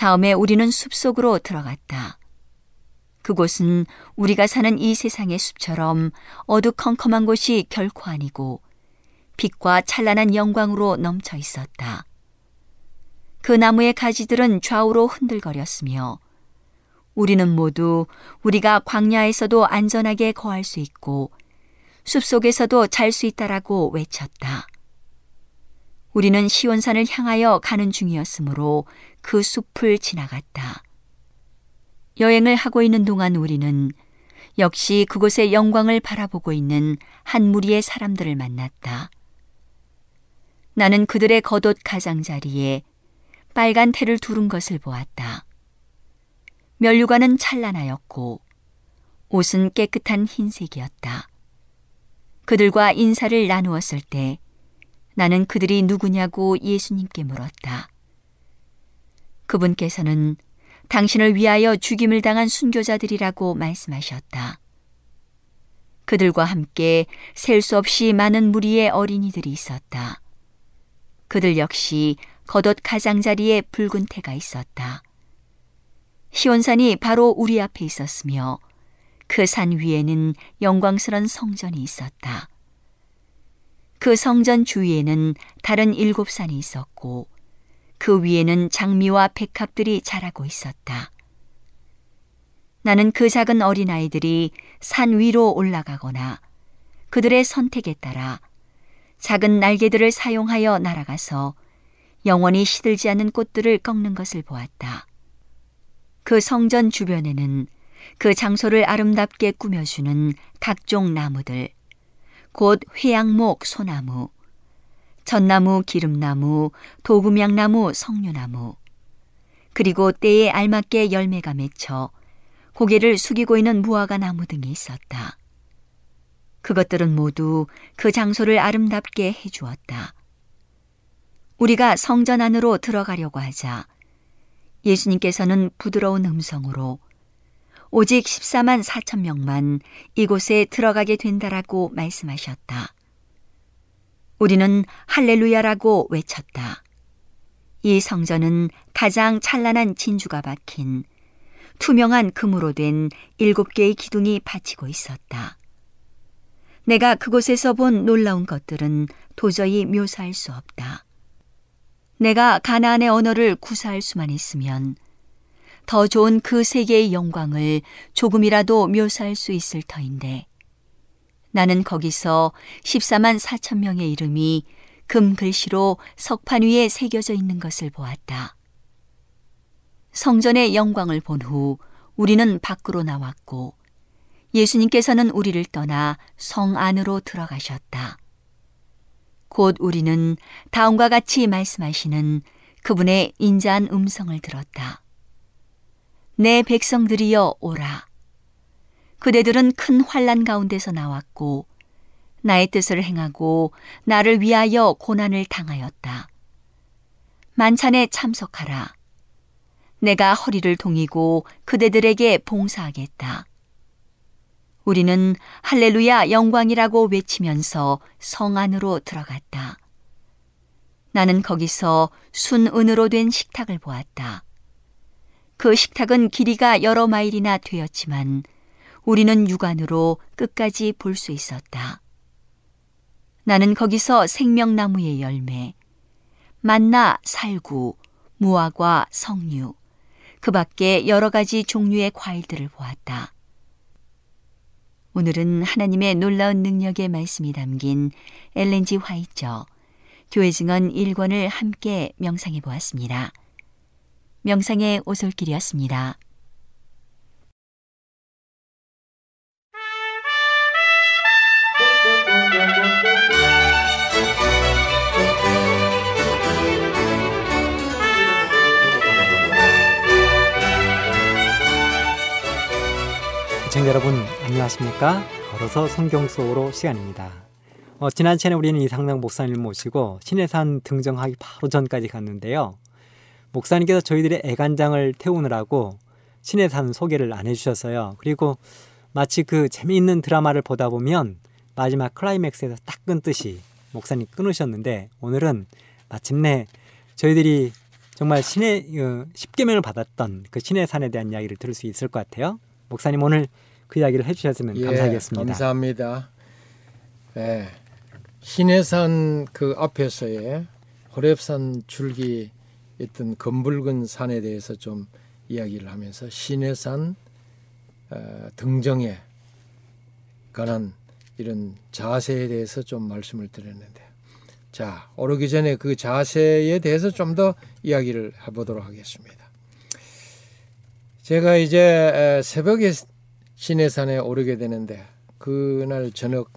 다음에 우리는 숲속으로 들어갔다. 그곳은 우리가 사는 이 세상의 숲처럼 어두컴컴한 곳이 결코 아니고 빛과 찬란한 영광으로 넘쳐 있었다. 그 나무의 가지들은 좌우로 흔들거렸으며 우리는 모두 우리가 광야에서도 안전하게 거할 수 있고 숲속에서도 잘 수 있다라고 외쳤다. 우리는 시온산을 향하여 가는 중이었으므로 그 숲을 지나갔다. 여행을 하고 있는 동안 우리는 역시 그곳의 영광을 바라보고 있는 한 무리의 사람들을 만났다. 나는 그들의 겉옷 가장자리에 빨간 테를 두른 것을 보았다. 면류관은 찬란하였고 옷은 깨끗한 흰색이었다. 그들과 인사를 나누었을 때 나는 그들이 누구냐고 예수님께 물었다. 그분께서는 당신을 위하여 죽임을 당한 순교자들이라고 말씀하셨다. 그들과 함께 셀 수 없이 많은 무리의 어린이들이 있었다. 그들 역시 겉옷 가장자리에 붉은 태가 있었다. 시온산이 바로 우리 앞에 있었으며 그 산 위에는 영광스런 성전이 있었다. 그 성전 주위에는 다른 일곱 산이 있었고 그 위에는 장미와 백합들이 자라고 있었다. 나는 그 작은 어린아이들이 산 위로 올라가거나 그들의 선택에 따라 작은 날개들을 사용하여 날아가서 영원히 시들지 않는 꽃들을 꺾는 것을 보았다. 그 성전 주변에는 그 장소를 아름답게 꾸며주는 각종 나무들, 곧 회양목, 소나무, 전나무, 기름나무, 도금양나무, 석류나무, 그리고 때에 알맞게 열매가 맺혀 고개를 숙이고 있는 무화과 나무 등이 있었다. 그것들은 모두 그 장소를 아름답게 해주었다. 우리가 성전 안으로 들어가려고 하자 예수님께서는 부드러운 음성으로 오직 14만 4천 명만 이곳에 들어가게 된다라고 말씀하셨다. 우리는 할렐루야라고 외쳤다. 이 성전은 가장 찬란한 진주가 박힌 투명한 금으로 된 일곱 개의 기둥이 받치고 있었다. 내가 그곳에서 본 놀라운 것들은 도저히 묘사할 수 없다. 내가 가나안의 언어를 구사할 수만 있으면 더 좋은 그 세계의 영광을 조금이라도 묘사할 수 있을 터인데 나는 거기서 14만 4천 명의 이름이 금 글씨로 석판 위에 새겨져 있는 것을 보았다. 성전의 영광을 본 후 우리는 밖으로 나왔고 예수님께서는 우리를 떠나 성 안으로 들어가셨다. 곧 우리는 다음과 같이 말씀하시는 그분의 인자한 음성을 들었다. 내 백성들이여 오라. 그대들은 큰 환란 가운데서 나왔고 나의 뜻을 행하고 나를 위하여 고난을 당하였다. 만찬에 참석하라. 내가 허리를 동이고 그대들에게 봉사하겠다. 우리는 할렐루야 영광이라고 외치면서 성 안으로 들어갔다. 나는 거기서 순은으로 된 식탁을 보았다. 그 식탁은 길이가 여러 마일이나 되었지만 우리는 육안으로 끝까지 볼 수 있었다. 나는 거기서 생명나무의 열매, 만나 살구, 무화과, 석류, 그 밖에 여러 가지 종류의 과일들을 보았다. 오늘은 하나님의 놀라운 능력의 말씀이 담긴 엘렌지 화이처 교회 증언 1권을 함께 명상해 보았습니다. 명상의 오솔길이었습니다. 시청자 여러분 안녕하십니까? 걸어서 성경 속으로 시간입니다. 어, 지난 시간에 우리는 이상당 목사님을 모시고 신해산 등정하기 바로 전까지 갔는데요. 목사님께서 저희들의 애간장을 태우느라고 신해산 소개를 안 해주셨어요. 그리고 마치 그 재미있는 드라마를 보다 보면 마지막 클라이맥스에서 딱 끊듯이 목사님 끊으셨는데 오늘은 마침내 저희들이 정말 신의 어, 십계명을 받았던 그 신의 산에 대한 이야기를 들을 수 있을 것 같아요. 목사님 오늘 그 이야기를 해주셨으면 예, 감사하겠습니다. 감사합니다. 예, 신해산 그 앞에서의 호랩산 줄기 있던 검붉은 산에 대해서 좀 이야기를 하면서 신해산 어, 등정에 관한 이런 자세에 대해서 좀 말씀을 드렸는데 자 오르기 전에 그 자세에 대해서 좀 더 이야기를 해보도록 하겠습니다. 제가 이제 새벽에 시내산에 오르게 되는데 그날 저녁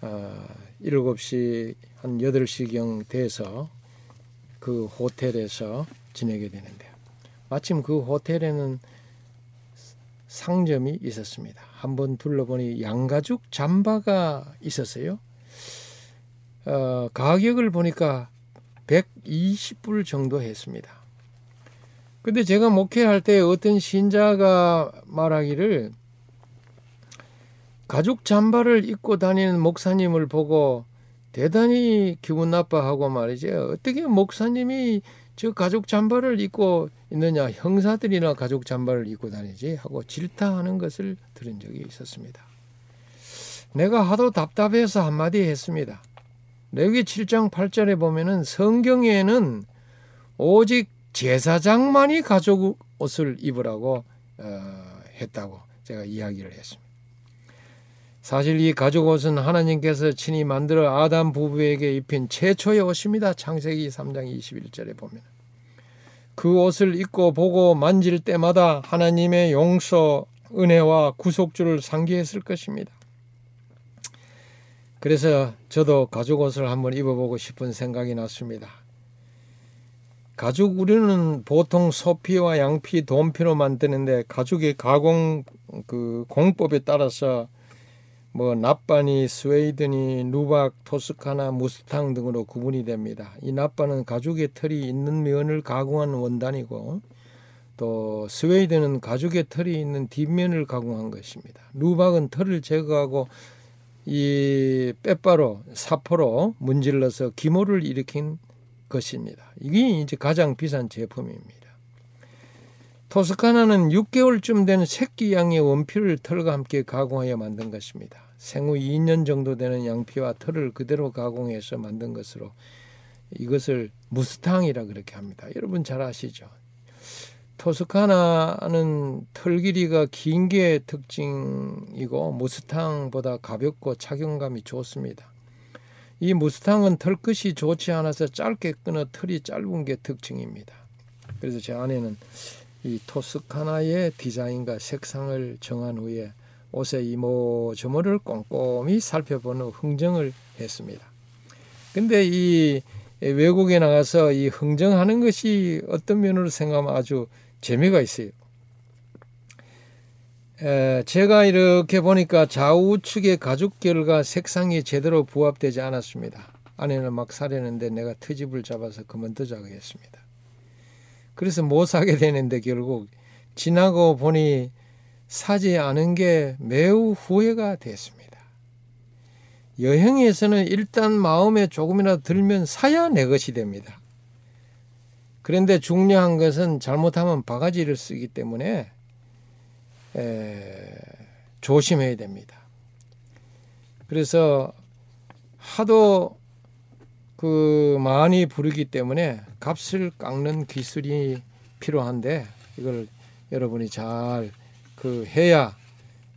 어, 7시 한 8시경 돼서 그 호텔에서 지내게 되는데 마침 그 호텔에는 상점이 있었습니다. 한번 둘러보니 양가죽 잠바가 있었어요. 어, 가격을 보니까 120불 정도 했습니다. 근데 제가 목회할 때 어떤 신자가 말하기를 가죽 잠바를 입고 다니는 목사님을 보고 대단히 기분 나빠하고 말이죠. 어떻게 목사님이 저 가죽 잠바를 입고 있느냐 형사들이나 가죽 잠바를 입고 다니지 하고 질타하는 것을 들은 적이 있었습니다. 내가 하도 답답해서 한마디 했습니다. 레위 7장 8절에 보면은 성경에는 오직 제사장만이 가죽 옷을 입으라고 어, 했다고 제가 이야기를 했습니다. 사실 이 가죽 옷은 하나님께서 친히 만들어 아담 부부에게 입힌 최초의 옷입니다. 창세기 3장 21절에 보면 그 옷을 입고 보고 만질 때마다 하나님의 용서, 은혜와 구속주를 상기했을 것입니다. 그래서 저도 가죽 옷을 한번 입어보고 싶은 생각이 났습니다. 가죽 우리는 보통 소피와 양피, 돈피로 만드는데 가죽의 가공 그 공법에 따라서 뭐 납반이 스웨이드니 누박, 토스카나, 무스탕 등으로 구분이 됩니다. 이 납반은 가죽의 털이 있는 면을 가공한 원단이고 또 스웨이드는 가죽의 털이 있는 뒷면을 가공한 것입니다. 누박은 털을 제거하고 이 빼바로 사포로 문질러서 기모를 일으킨 것입니다. 이게 이제 가장 비싼 제품입니다. 토스카나는 6개월쯤 된 새끼 양의 원피를 털과 함께 가공하여 만든 것입니다. 생후 2년 정도 되는 양피와 털을 그대로 가공해서 만든 것으로 이것을 무스탕이라 그렇게 합니다. 여러분 잘 아시죠? 토스카나는 털 길이가 긴 게 특징이고 무스탕보다 가볍고 착용감이 좋습니다. 이 무스탕은 털끝이 좋지 않아서 짧게 끊어 털이 짧은 게 특징입니다. 그래서 제 아내는 이 토스카나의 디자인과 색상을 정한 후에 옷의 이모저모를 꼼꼼히 살펴보는 흥정을 했습니다. 근데 이 외국에 나가서 이 흥정하는 것이 어떤 면으로 생각하면 아주 재미가 있어요. 에, 제가 이렇게 보니까 좌우측의 가죽 결과 색상이 제대로 부합되지 않았습니다. 아내는 막 사려는데 내가 트집을 잡아서 그만두자고 했습니다. 그래서 못 사게 되는데 결국 지나고 보니 사지 않은 게 매우 후회가 됐습니다. 여행에서는 일단 마음에 조금이라도 들면 사야 내 것이 됩니다. 그런데 중요한 것은 잘못하면 바가지를 쓰기 때문에 에, 조심해야 됩니다. 그래서 하도 그 많이 부르기 때문에 값을 깎는 기술이 필요한데 이걸 여러분이 잘 그 해야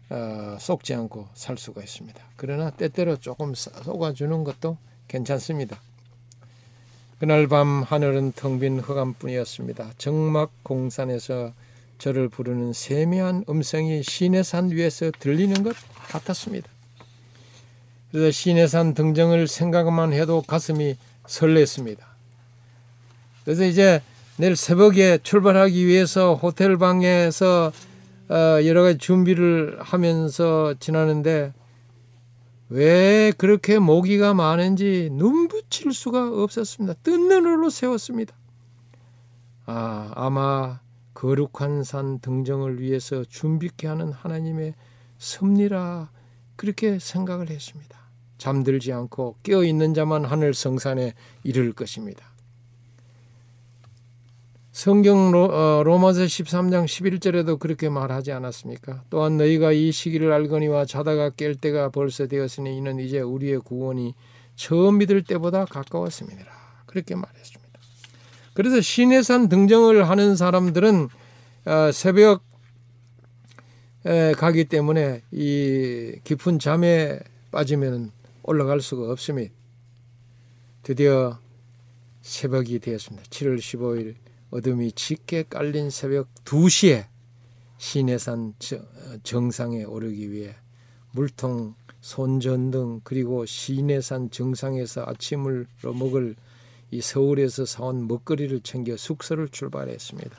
어, 속지 않고 살 수가 있습니다. 그러나 때때로 조금 속아주는 것도 괜찮습니다. 그날 밤 하늘은 텅빈 흑암뿐이었습니다. 정막 공산에서 저를 부르는 세미한 음성이 시내산 위에서 들리는 것 같았습니다. 그래서 시내산 등정을 생각만 해도 가슴이 설렜습니다. 그래서 이제 내일 새벽에 출발하기 위해서 호텔 방에서 어, 여러 가지 준비를 하면서 지나는데 왜 그렇게 모기가 많은지 눈붙일 수가 없었습니다. 뜬 눈으로 세웠습니다. 아, 아마 거룩한 산 등정을 위해서 준비케 하는 하나님의 섭리라 그렇게 생각을 했습니다. 잠들지 않고 깨어 있는 자만 하늘 성산에 이를 것입니다. 성경 로, 마서 13장 11절에도 그렇게 말하지 않았습니까? 또한 너희가 이 시기를 알거니와 자다가 깰 때가 벌써 되었으니 이는 이제 우리의 구원이 처음 믿을 때보다 가까웠습니다. 그렇게 말했습니다. 그래서 시내산 등정을 하는 사람들은 어, 새벽 가기 때문에 이 깊은 잠에 빠지면 올라갈 수가 없습니다. 드디어 새벽이 되었습니다. 7월 15일 어둠이 짙게 깔린 새벽 2시에 시내산 정상에 오르기 위해 물통, 손전등 그리고 시내산 정상에서 아침을 먹을 이 서울에서 사온 먹거리를 챙겨 숙소를 출발했습니다.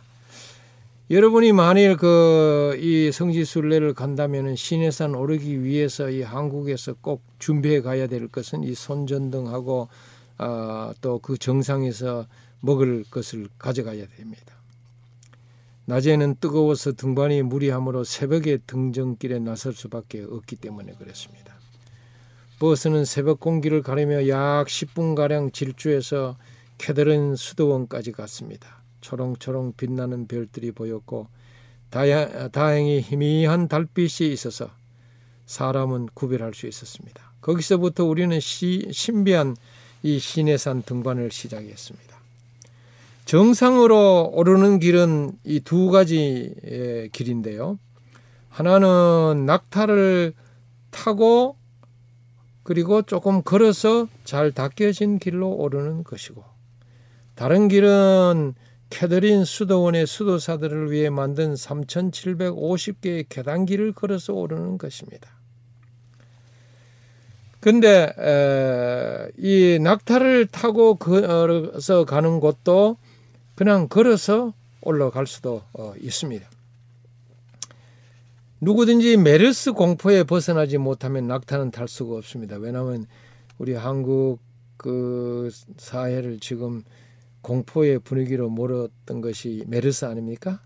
여러분이 만일 그 이 성지순례를 간다면은 시내산 오르기 위해서 이 한국에서 꼭 준비해 가야 될 것은 이 손전등하고 어, 또 그 정상에서 먹을 것을 가져가야 됩니다. 낮에는 뜨거워서 등반이 무리하므로 새벽에 등정길에 나설 수밖에 없기 때문에 그렇습니다. 버스는 새벽 공기를 가리며 약 10분가량 질주해서 캐들은 수도원까지 갔습니다. 초롱초롱 빛나는 별들이 보였고 다야, 다행히 희미한 달빛이 있어서 사람은 구별할 수 있었습니다. 거기서부터 우리는 시, 신비한 이 시내산 등반을 시작했습니다. 정상으로 오르는 길은 이 두 가지 길인데요. 하나는 낙타를 타고 그리고 조금 걸어서 잘 닦여진 길로 오르는 것이고 다른 길은 캐더린 수도원의 수도사들을 위해 만든 3,750개의 계단길을 걸어서 오르는 것입니다. 근데 이 낙타를 타고 걸어서 가는 곳도 그냥 걸어서 올라갈 수도 어, 있습니다. 누구든지 메르스 공포에 벗어나지 못하면 낙타는 탈 수가 없습니다. 왜냐하면 우리 한국 그 사회를 지금 공포의 분위기로 몰았던 것이 메르스 아닙니까?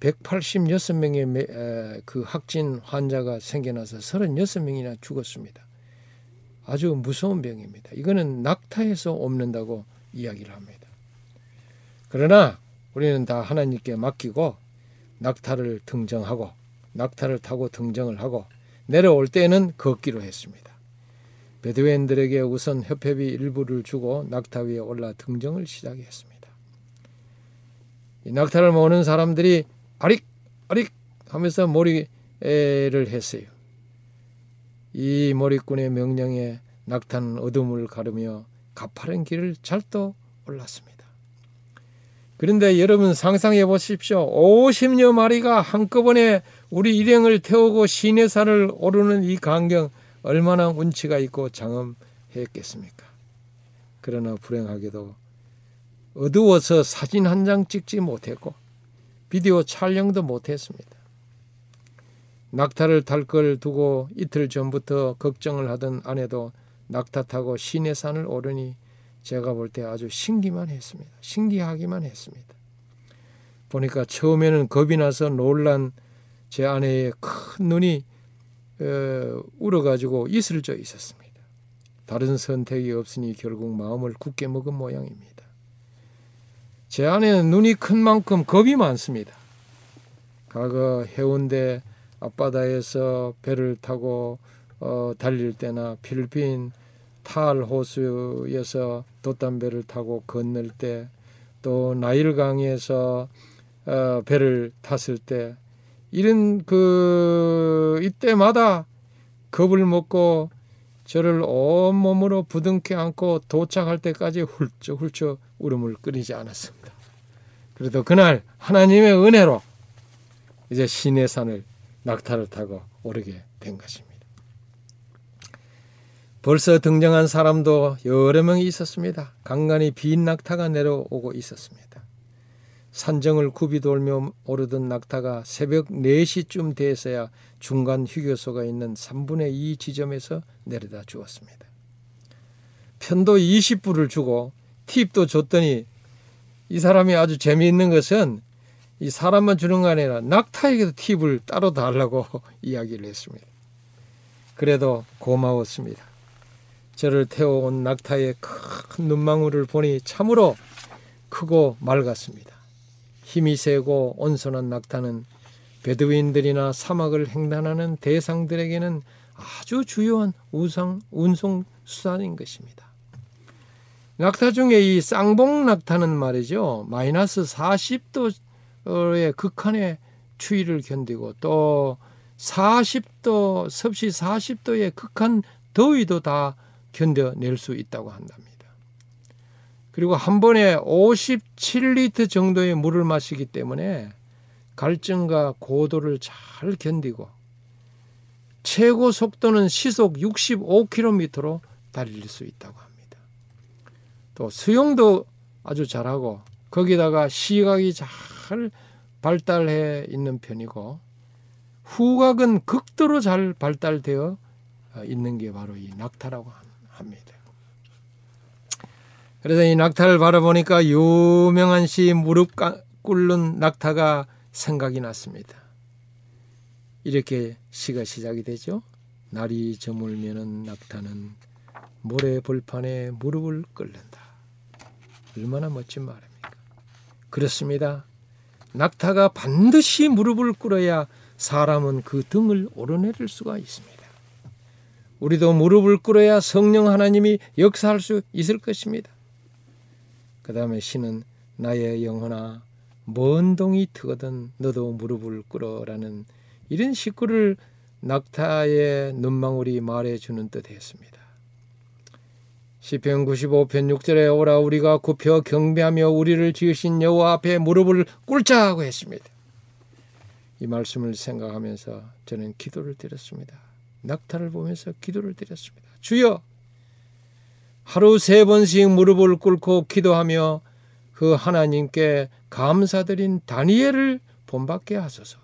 186명의 그 확진 환자가 생겨나서 36명이나 죽었습니다. 아주 무서운 병입니다. 이거는 낙타에서 옮는다고 이야기를 합니다. 그러나 우리는 다 하나님께 맡기고 낙타를 등정하고 낙타를 타고 등정을 하고 내려올 때는 걷기로 했습니다. 베드웨인들에게 우선 협회비 일부를 주고 낙타 위에 올라 등정을 시작했습니다. 이 낙타를 모는 사람들이 아릭 아릭 하면서 머리를 했어요. 이 머리꾼의 명령에 낙타는 어둠을 가르며 가파른 길을 잘도 올랐습니다. 그런데 여러분 상상해 보십시오. 50여 마리가 한꺼번에 우리 일행을 태우고 시내산을 오르는 이 광경 얼마나 운치가 있고 장엄했겠습니까? 그러나 불행하게도 어두워서 사진 한 장 찍지 못했고 비디오 촬영도 못했습니다. 낙타를 탈 걸 두고 이틀 전부터 걱정을 하던 아내도 낙타 타고 시내 산을 오르니 제가 볼 때 아주 신기만 했습니다. 신기하기만 했습니다. 보니까 처음에는 겁이 나서 놀란 제 아내의 큰 눈이 어, 울어가지고 이슬 져 있었습니다. 다른 선택이 없으니 결국 마음을 굳게 먹은 모양입니다. 제 아내는 눈이 큰 만큼 겁이 많습니다. 과거 해운대 앞바다에서 배를 타고 어, 달릴 때나 필리핀 탈 호수에서 돛담배를 타고 건널 때 또 나일강에서 어, 배를 탔을 때 이런 그 이때마다 겁을 먹고 저를 온몸으로 부둥켜 안고 도착할 때까지 훌쩍훌쩍 울음을 끊이지 않았습니다. 그래도 그날 하나님의 은혜로 이제 신의 산을 낙타를 타고 오르게 된 것입니다. 벌써 등장한 사람도 여러 명이 있었습니다. 간간히 빈 낙타가 내려오고 있었습니다. 산정을 굽이 돌며 오르던 낙타가 새벽 4시쯤 돼서야 중간 휴게소가 있는 3분의 2 지점에서 내려다 주었습니다. 편도 20불을 주고 팁도 줬더니 이 사람이 아주 재미있는 것은 이 사람만 주는 거 아니라 낙타에게도 팁을 따로 달라고 이야기를 했습니다. 그래도 고마웠습니다. 저를 태워온 낙타의 큰 눈망울을 보니 참으로 크고 맑았습니다. 힘이 세고 온순한 낙타는 베드윈들이나 사막을 횡단하는 대상들에게는 아주 주요한 우상, 운송 수단인 것입니다. 낙타 중에 이 쌍봉 낙타는 말이죠. 마이너스 40도 의 극한의 추위를 견디고 또 40도, 섭씨 40도의 극한 더위도 다 견뎌낼 수 있다고 한답니다. 그리고 한 번에 57리터 정도의 물을 마시기 때문에 갈증과 고도를 잘 견디고 최고 속도는 시속 65km로 달릴 수 있다고 합니다. 또 수영도 아주 잘하고 거기다가 시각이 잘 발달해 있는 편이고 후각은 극도로 잘 발달되어 있는 게 바로 이 낙타라고. 합니다. 그래서 이 낙타를 바라보니까 유명한 시 무릎 꿇는 낙타가 생각이 났습니다. 이렇게 시가 시작이 되죠. 날이 저물면은 낙타는 모래 벌판에 무릎을 꿇는다. 얼마나 멋진 말입니까? 그렇습니다. 낙타가 반드시 무릎을 꿇어야 사람은 그 등을 오르내릴 수가 있습니다. 우리도 무릎을 꿇어야 성령 하나님이 역사할 수 있을 것입니다. 그 다음에 신은 나의 영혼아 먼 동이 트거든 너도 무릎을 꿇어라는 이런 식구를 낙타의 눈망울이 말해주는 듯했습니다. 시편 95편 6절에 오라 우리가 굽혀 경배하며 우리를 지으신 여호와 앞에 무릎을 꿇자고 했습니다. 이 말씀을 생각하면서 저는 기도를 드렸습니다. 낙타를 보면서 기도를 드렸습니다. 주여 하루 세 번씩 무릎을 꿇고 기도하며 그 하나님께 감사드린 다니엘을 본받게 하소서.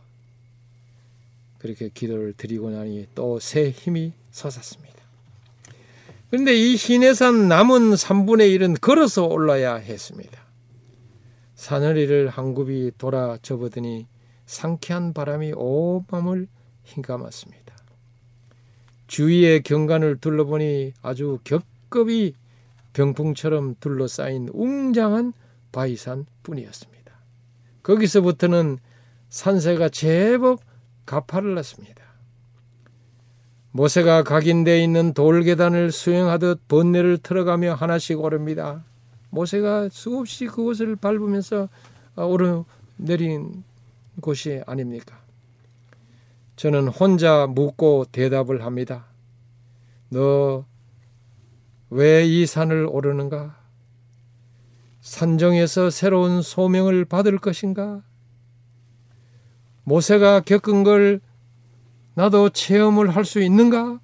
그렇게 기도를 드리고 나니 또 새 힘이 솟았습니다. 그런데 이 시내산 남은 3분의 1은 걸어서 올라야 했습니다. 사늘이를 한 굽이 돌아 접어드니 상쾌한 바람이 온몸을 흰감았습니다. 주위의 경관을 둘러보니 아주 겹겹이 병풍처럼 둘러싸인 웅장한 바위산 뿐이었습니다. 거기서부터는 산세가 제법 가파를났습니다. 모세가 각인되어 있는 돌계단을 수행하듯 번뇌를 틀어가며 하나씩 오릅니다. 모세가 수없이 그곳을 밟으면서 오르내린 곳이 아닙니까? 저는 혼자 묻고 대답을 합니다. 너 왜 이 산을 오르는가? 산정에서 새로운 소명을 받을 것인가? 모세가 겪은 걸 나도 체험을 할 수 있는가?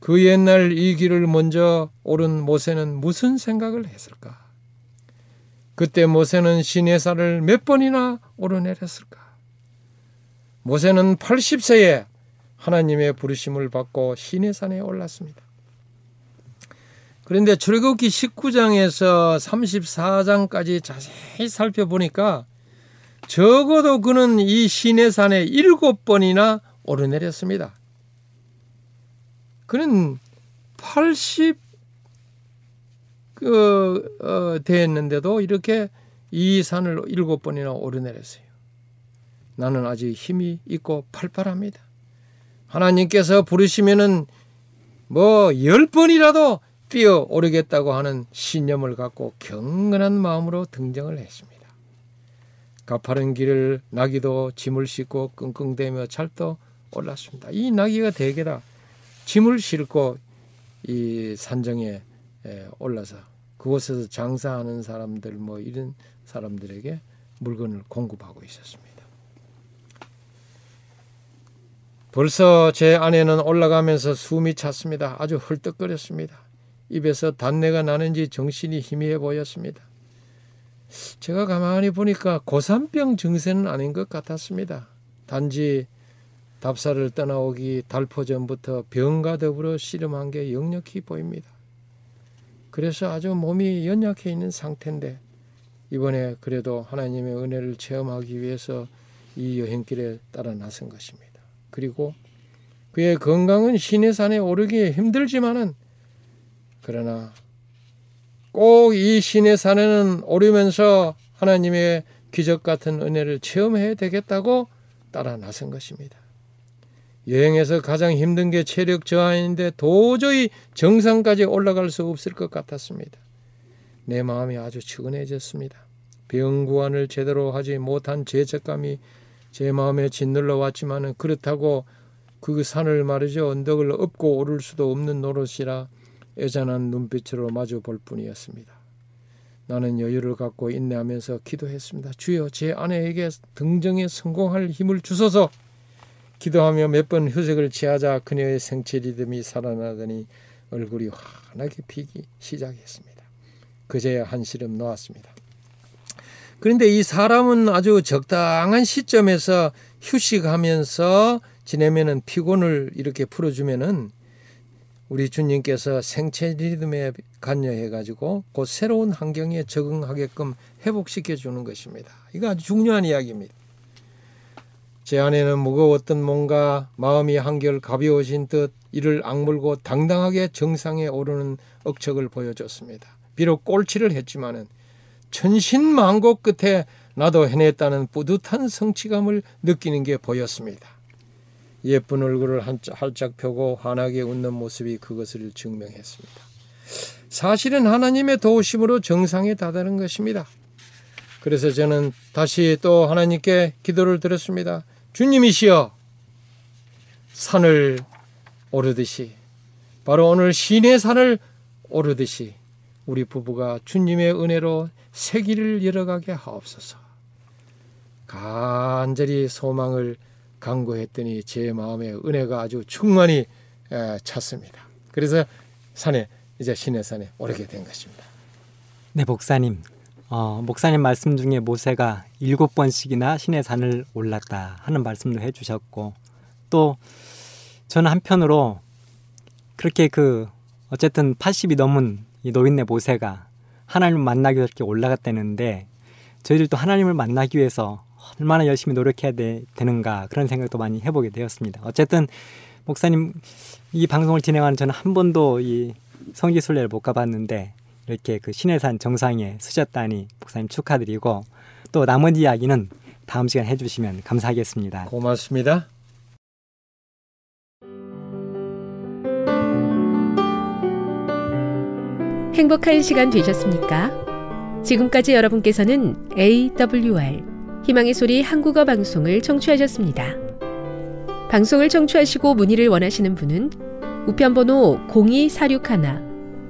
그 옛날 이 길을 먼저 오른 모세는 무슨 생각을 했을까? 그때 모세는 시내산을 몇 번이나 오르내렸을까? 모세는 80세에 하나님의 부르심을 받고 시내산에 올랐습니다. 그런데 출애굽기 19장에서 34장까지 자세히 살펴보니까 적어도 그는 이 시내산에 일곱 번이나 오르내렸습니다. 그는 80 그, 어, 됐는데도 이렇게 이 산을 일곱 번이나 오르내렸어요. 나는 아직 힘이 있고 팔팔합니다. 하나님께서 부르시면은 뭐 열 번이라도 뛰어 오르겠다고 하는 신념을 갖고 경건한 마음으로 등정을 했습니다. 가파른 길을 나귀도 짐을 싣고 끙끙대며 찰도 올랐습니다. 이 나귀가 대개다 짐을 싣고 이 산정에 올라서 그곳에서 장사하는 사람들 뭐 이런 사람들에게 물건을 공급하고 있었습니다. 벌써 제 아내는 올라가면서 숨이 찼습니다. 아주 헐떡거렸습니다. 입에서 단내가 나는지 정신이 희미해 보였습니다. 제가 가만히 보니까 고산병 증세는 아닌 것 같았습니다. 단지 답사를 떠나오기 달포 전부터 병과 더불어 씨름한 게 역력히 보입니다. 그래서 아주 몸이 연약해 있는 상태인데 이번에 그래도 하나님의 은혜를 체험하기 위해서 이 여행길에 따라 나선 것입니다. 그리고 그의 건강은 시내산에 오르기 힘들지만은 그러나 꼭이 시내산에는 오르면서 하나님의 기적 같은 은혜를 체험해야 되겠다고 따라 나선 것입니다. 여행에서 가장 힘든 게 체력 저하인데 도저히 정상까지 올라갈 수 없을 것 같았습니다. 내 마음이 아주 측은해졌습니다. 병 구안을 제대로 하지 못한 죄책감이 제 마음에 짓눌러 왔지만은 그렇다고 그 산을 말이죠 언덕을 업고 오를 수도 없는 노릇이라 애잔한 눈빛으로 마주 볼 뿐이었습니다. 나는 여유를 갖고 인내하면서 기도했습니다. 주여 제 아내에게 등정에 성공할 힘을 주소서. 기도하며 몇 번 휴식을 취하자 그녀의 생체 리듬이 살아나더니 얼굴이 환하게 피기 시작했습니다. 그제야 한시름 놓았습니다. 그런데 이 사람은 아주 적당한 시점에서 휴식하면서 지내면은 피곤을 이렇게 풀어주면은 우리 주님께서 생체 리듬에 관여해 가지고 곧 새로운 환경에 적응하게끔 회복시켜 주는 것입니다. 이거 아주 중요한 이야기입니다. 제 안에는 무거웠던 뭔가 마음이 한결 가벼워진 듯 이를 악물고 당당하게 정상에 오르는 억척을 보여줬습니다. 비록 꼴찌를 했지만은 천신만고 끝에 나도 해냈다는 뿌듯한 성취감을 느끼는 게 보였습니다. 예쁜 얼굴을 활짝 펴고 환하게 웃는 모습이 그것을 증명했습니다. 사실은 하나님의 도우심으로 정상에 다다른 것입니다. 그래서 저는 다시 또 하나님께 기도를 드렸습니다. 주님이시여 산을 오르듯이 바로 오늘 신의 산을 오르듯이 우리 부부가 주님의 은혜로 새 길을 열어가게 하옵소서. 간절히 소망을 강구했더니 제 마음에 은혜가 아주 충만히 찼습니다. 그래서 산에 이제 신의 산에 오르게 된 것입니다. 네, 목사님. 어, 목사님 말씀 중에 모세가 일곱 번씩이나 신의 산을 올랐다 하는 말씀도 해주셨고 또 저는 한편으로 그렇게 그 어쨌든 80이 넘은 이 노인네 모세가 하나님을 만나기 위해서 이렇게 올라갔다는데 저희들도 하나님을 만나기 위해서 얼마나 열심히 노력해야 되, 되는가 그런 생각도 많이 해보게 되었습니다. 어쨌든 목사님 이 방송을 진행하는 저는 한 번도 이 성지순례를 못 가봤는데 이렇게 그 신해산 정상에 서셨다니 목사님 축하드리고 또 나머지 이야기는 다음 시간 해주시면 감사하겠습니다. 고맙습니다. 행복한 시간 되셨습니까? 지금까지 여러분께서는 AWR 희망의 소리 한국어 방송을 청취하셨습니다. 방송을 청취하시고 문의를 원하시는 분은 우편번호 02461